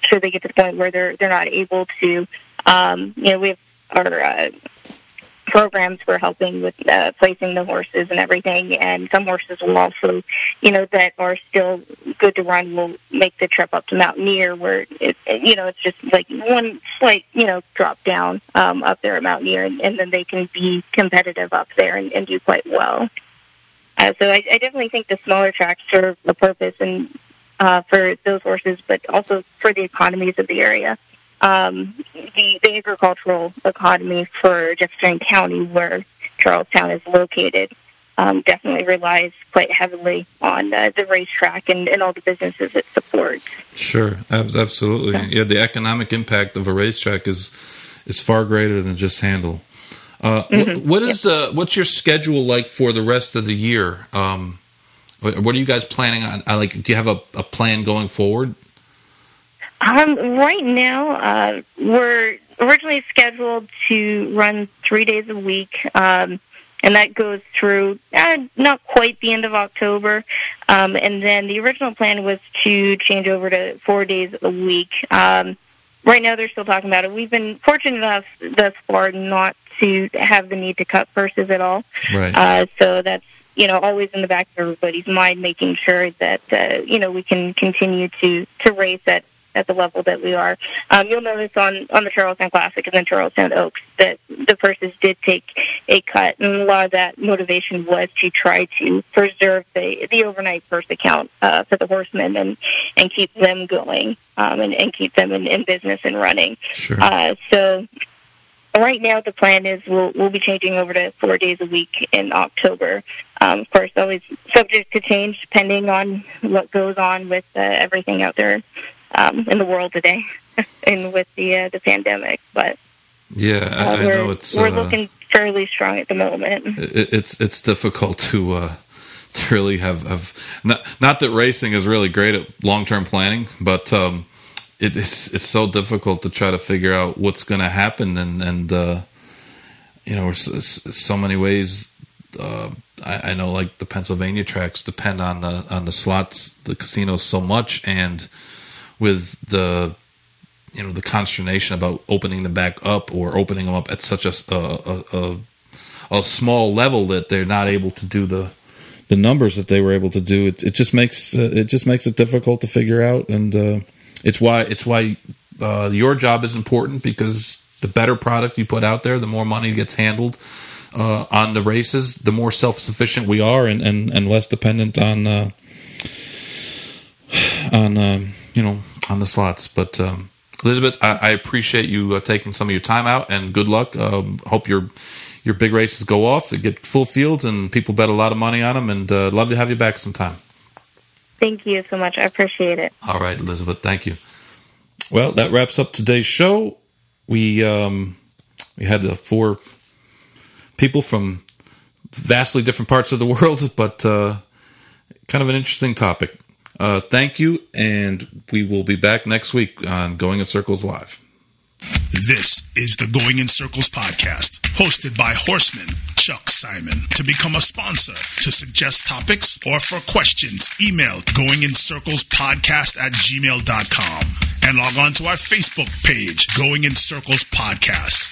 sure they get to the point where they're they're not able to. Um, you know, we have our uh, programs we're helping with uh, placing the horses and everything, and some horses will also, you know, that are still good to run will make the trip up to Mountaineer, where it, you know, it's just like one slight, you know, drop down um, up there at Mountaineer, and, and then they can be competitive up there and, and do quite well. Uh, so I, I definitely think the smaller tracks serve a purpose and uh, for those horses, but also for the economies of the area um, the, the agricultural economy for Jefferson County, where Charles Town is located, um, definitely relies quite heavily on uh, the racetrack and, and all the businesses it supports. Sure, ab- absolutely. Yeah, the economic impact of a racetrack is is far greater than just handle. Uh, wh- what is the what's your schedule like for the rest of the year? Um, what, what are you guys planning on? Uh, like, do you have a, a plan going forward? Um, right now, uh, we're originally scheduled to run three days a week, um, and that goes through uh, not quite the end of October. Um, and then the original plan was to change over to four days a week. Um, right now, they're still talking about it. We've been fortunate enough thus far not to have the need to cut purses at all. Right. Uh, so that's you know always in the back of everybody's mind, making sure that uh, you know we can continue to to race at at the level that we are. Um, you'll notice on on the Charles Town Classic and the Charles Town Oaks that the purses did take a cut, and a lot of that motivation was to try to preserve the the overnight purse account uh, for the horsemen and and keep them going um, and, and keep them in, in business and running. Sure. Uh, so right now the plan is we'll we'll be changing over to four days a week in October. Um, of course, always subject to change depending on what goes on with uh, everything out there um, in the world today, and with the uh, the pandemic. But yeah, I, uh, I we're know it's we're uh, looking fairly strong at the moment. it, it's it's difficult to uh, to really have have not not that racing is really great at long term planning, but um, it, it's it's so difficult to try to figure out what's going to happen and and uh, you know so, so many ways. Uh, I, I, know like the Pennsylvania tracks depend on the on the slots, the casinos so much, and with the you know the consternation about opening them back up or opening them up at such a a, a, a small level that they're not able to do the the numbers that they were able to do. It, it just makes uh, it just makes it difficult to figure out, and uh, it's why it's why uh, your job is important because the better product you put out there, the more money gets handled uh, on the races, the more self sufficient we are, and, and, and less dependent on uh, on um, you know on the slots. But um, Elizabeth, I, I, appreciate you uh, taking some of your time out, and good luck. Um, hope your your big races go off, get full fields, and people bet a lot of money on them. And uh, love to have you back sometime. Thank you so much. I appreciate it. All right, Elizabeth. Thank you. Well, that wraps up today's show. We um, we had the four people from vastly different parts of the world, but uh, kind of an interesting topic. Uh, thank you, and we will be back next week on Going in Circles Live. This is the Going in Circles podcast, hosted by Horseman Chuck Simon. To become a sponsor, to suggest topics, or for questions, email Going in Circles podcast at gmail.com and log on to our Facebook page, Going in Circles Podcast.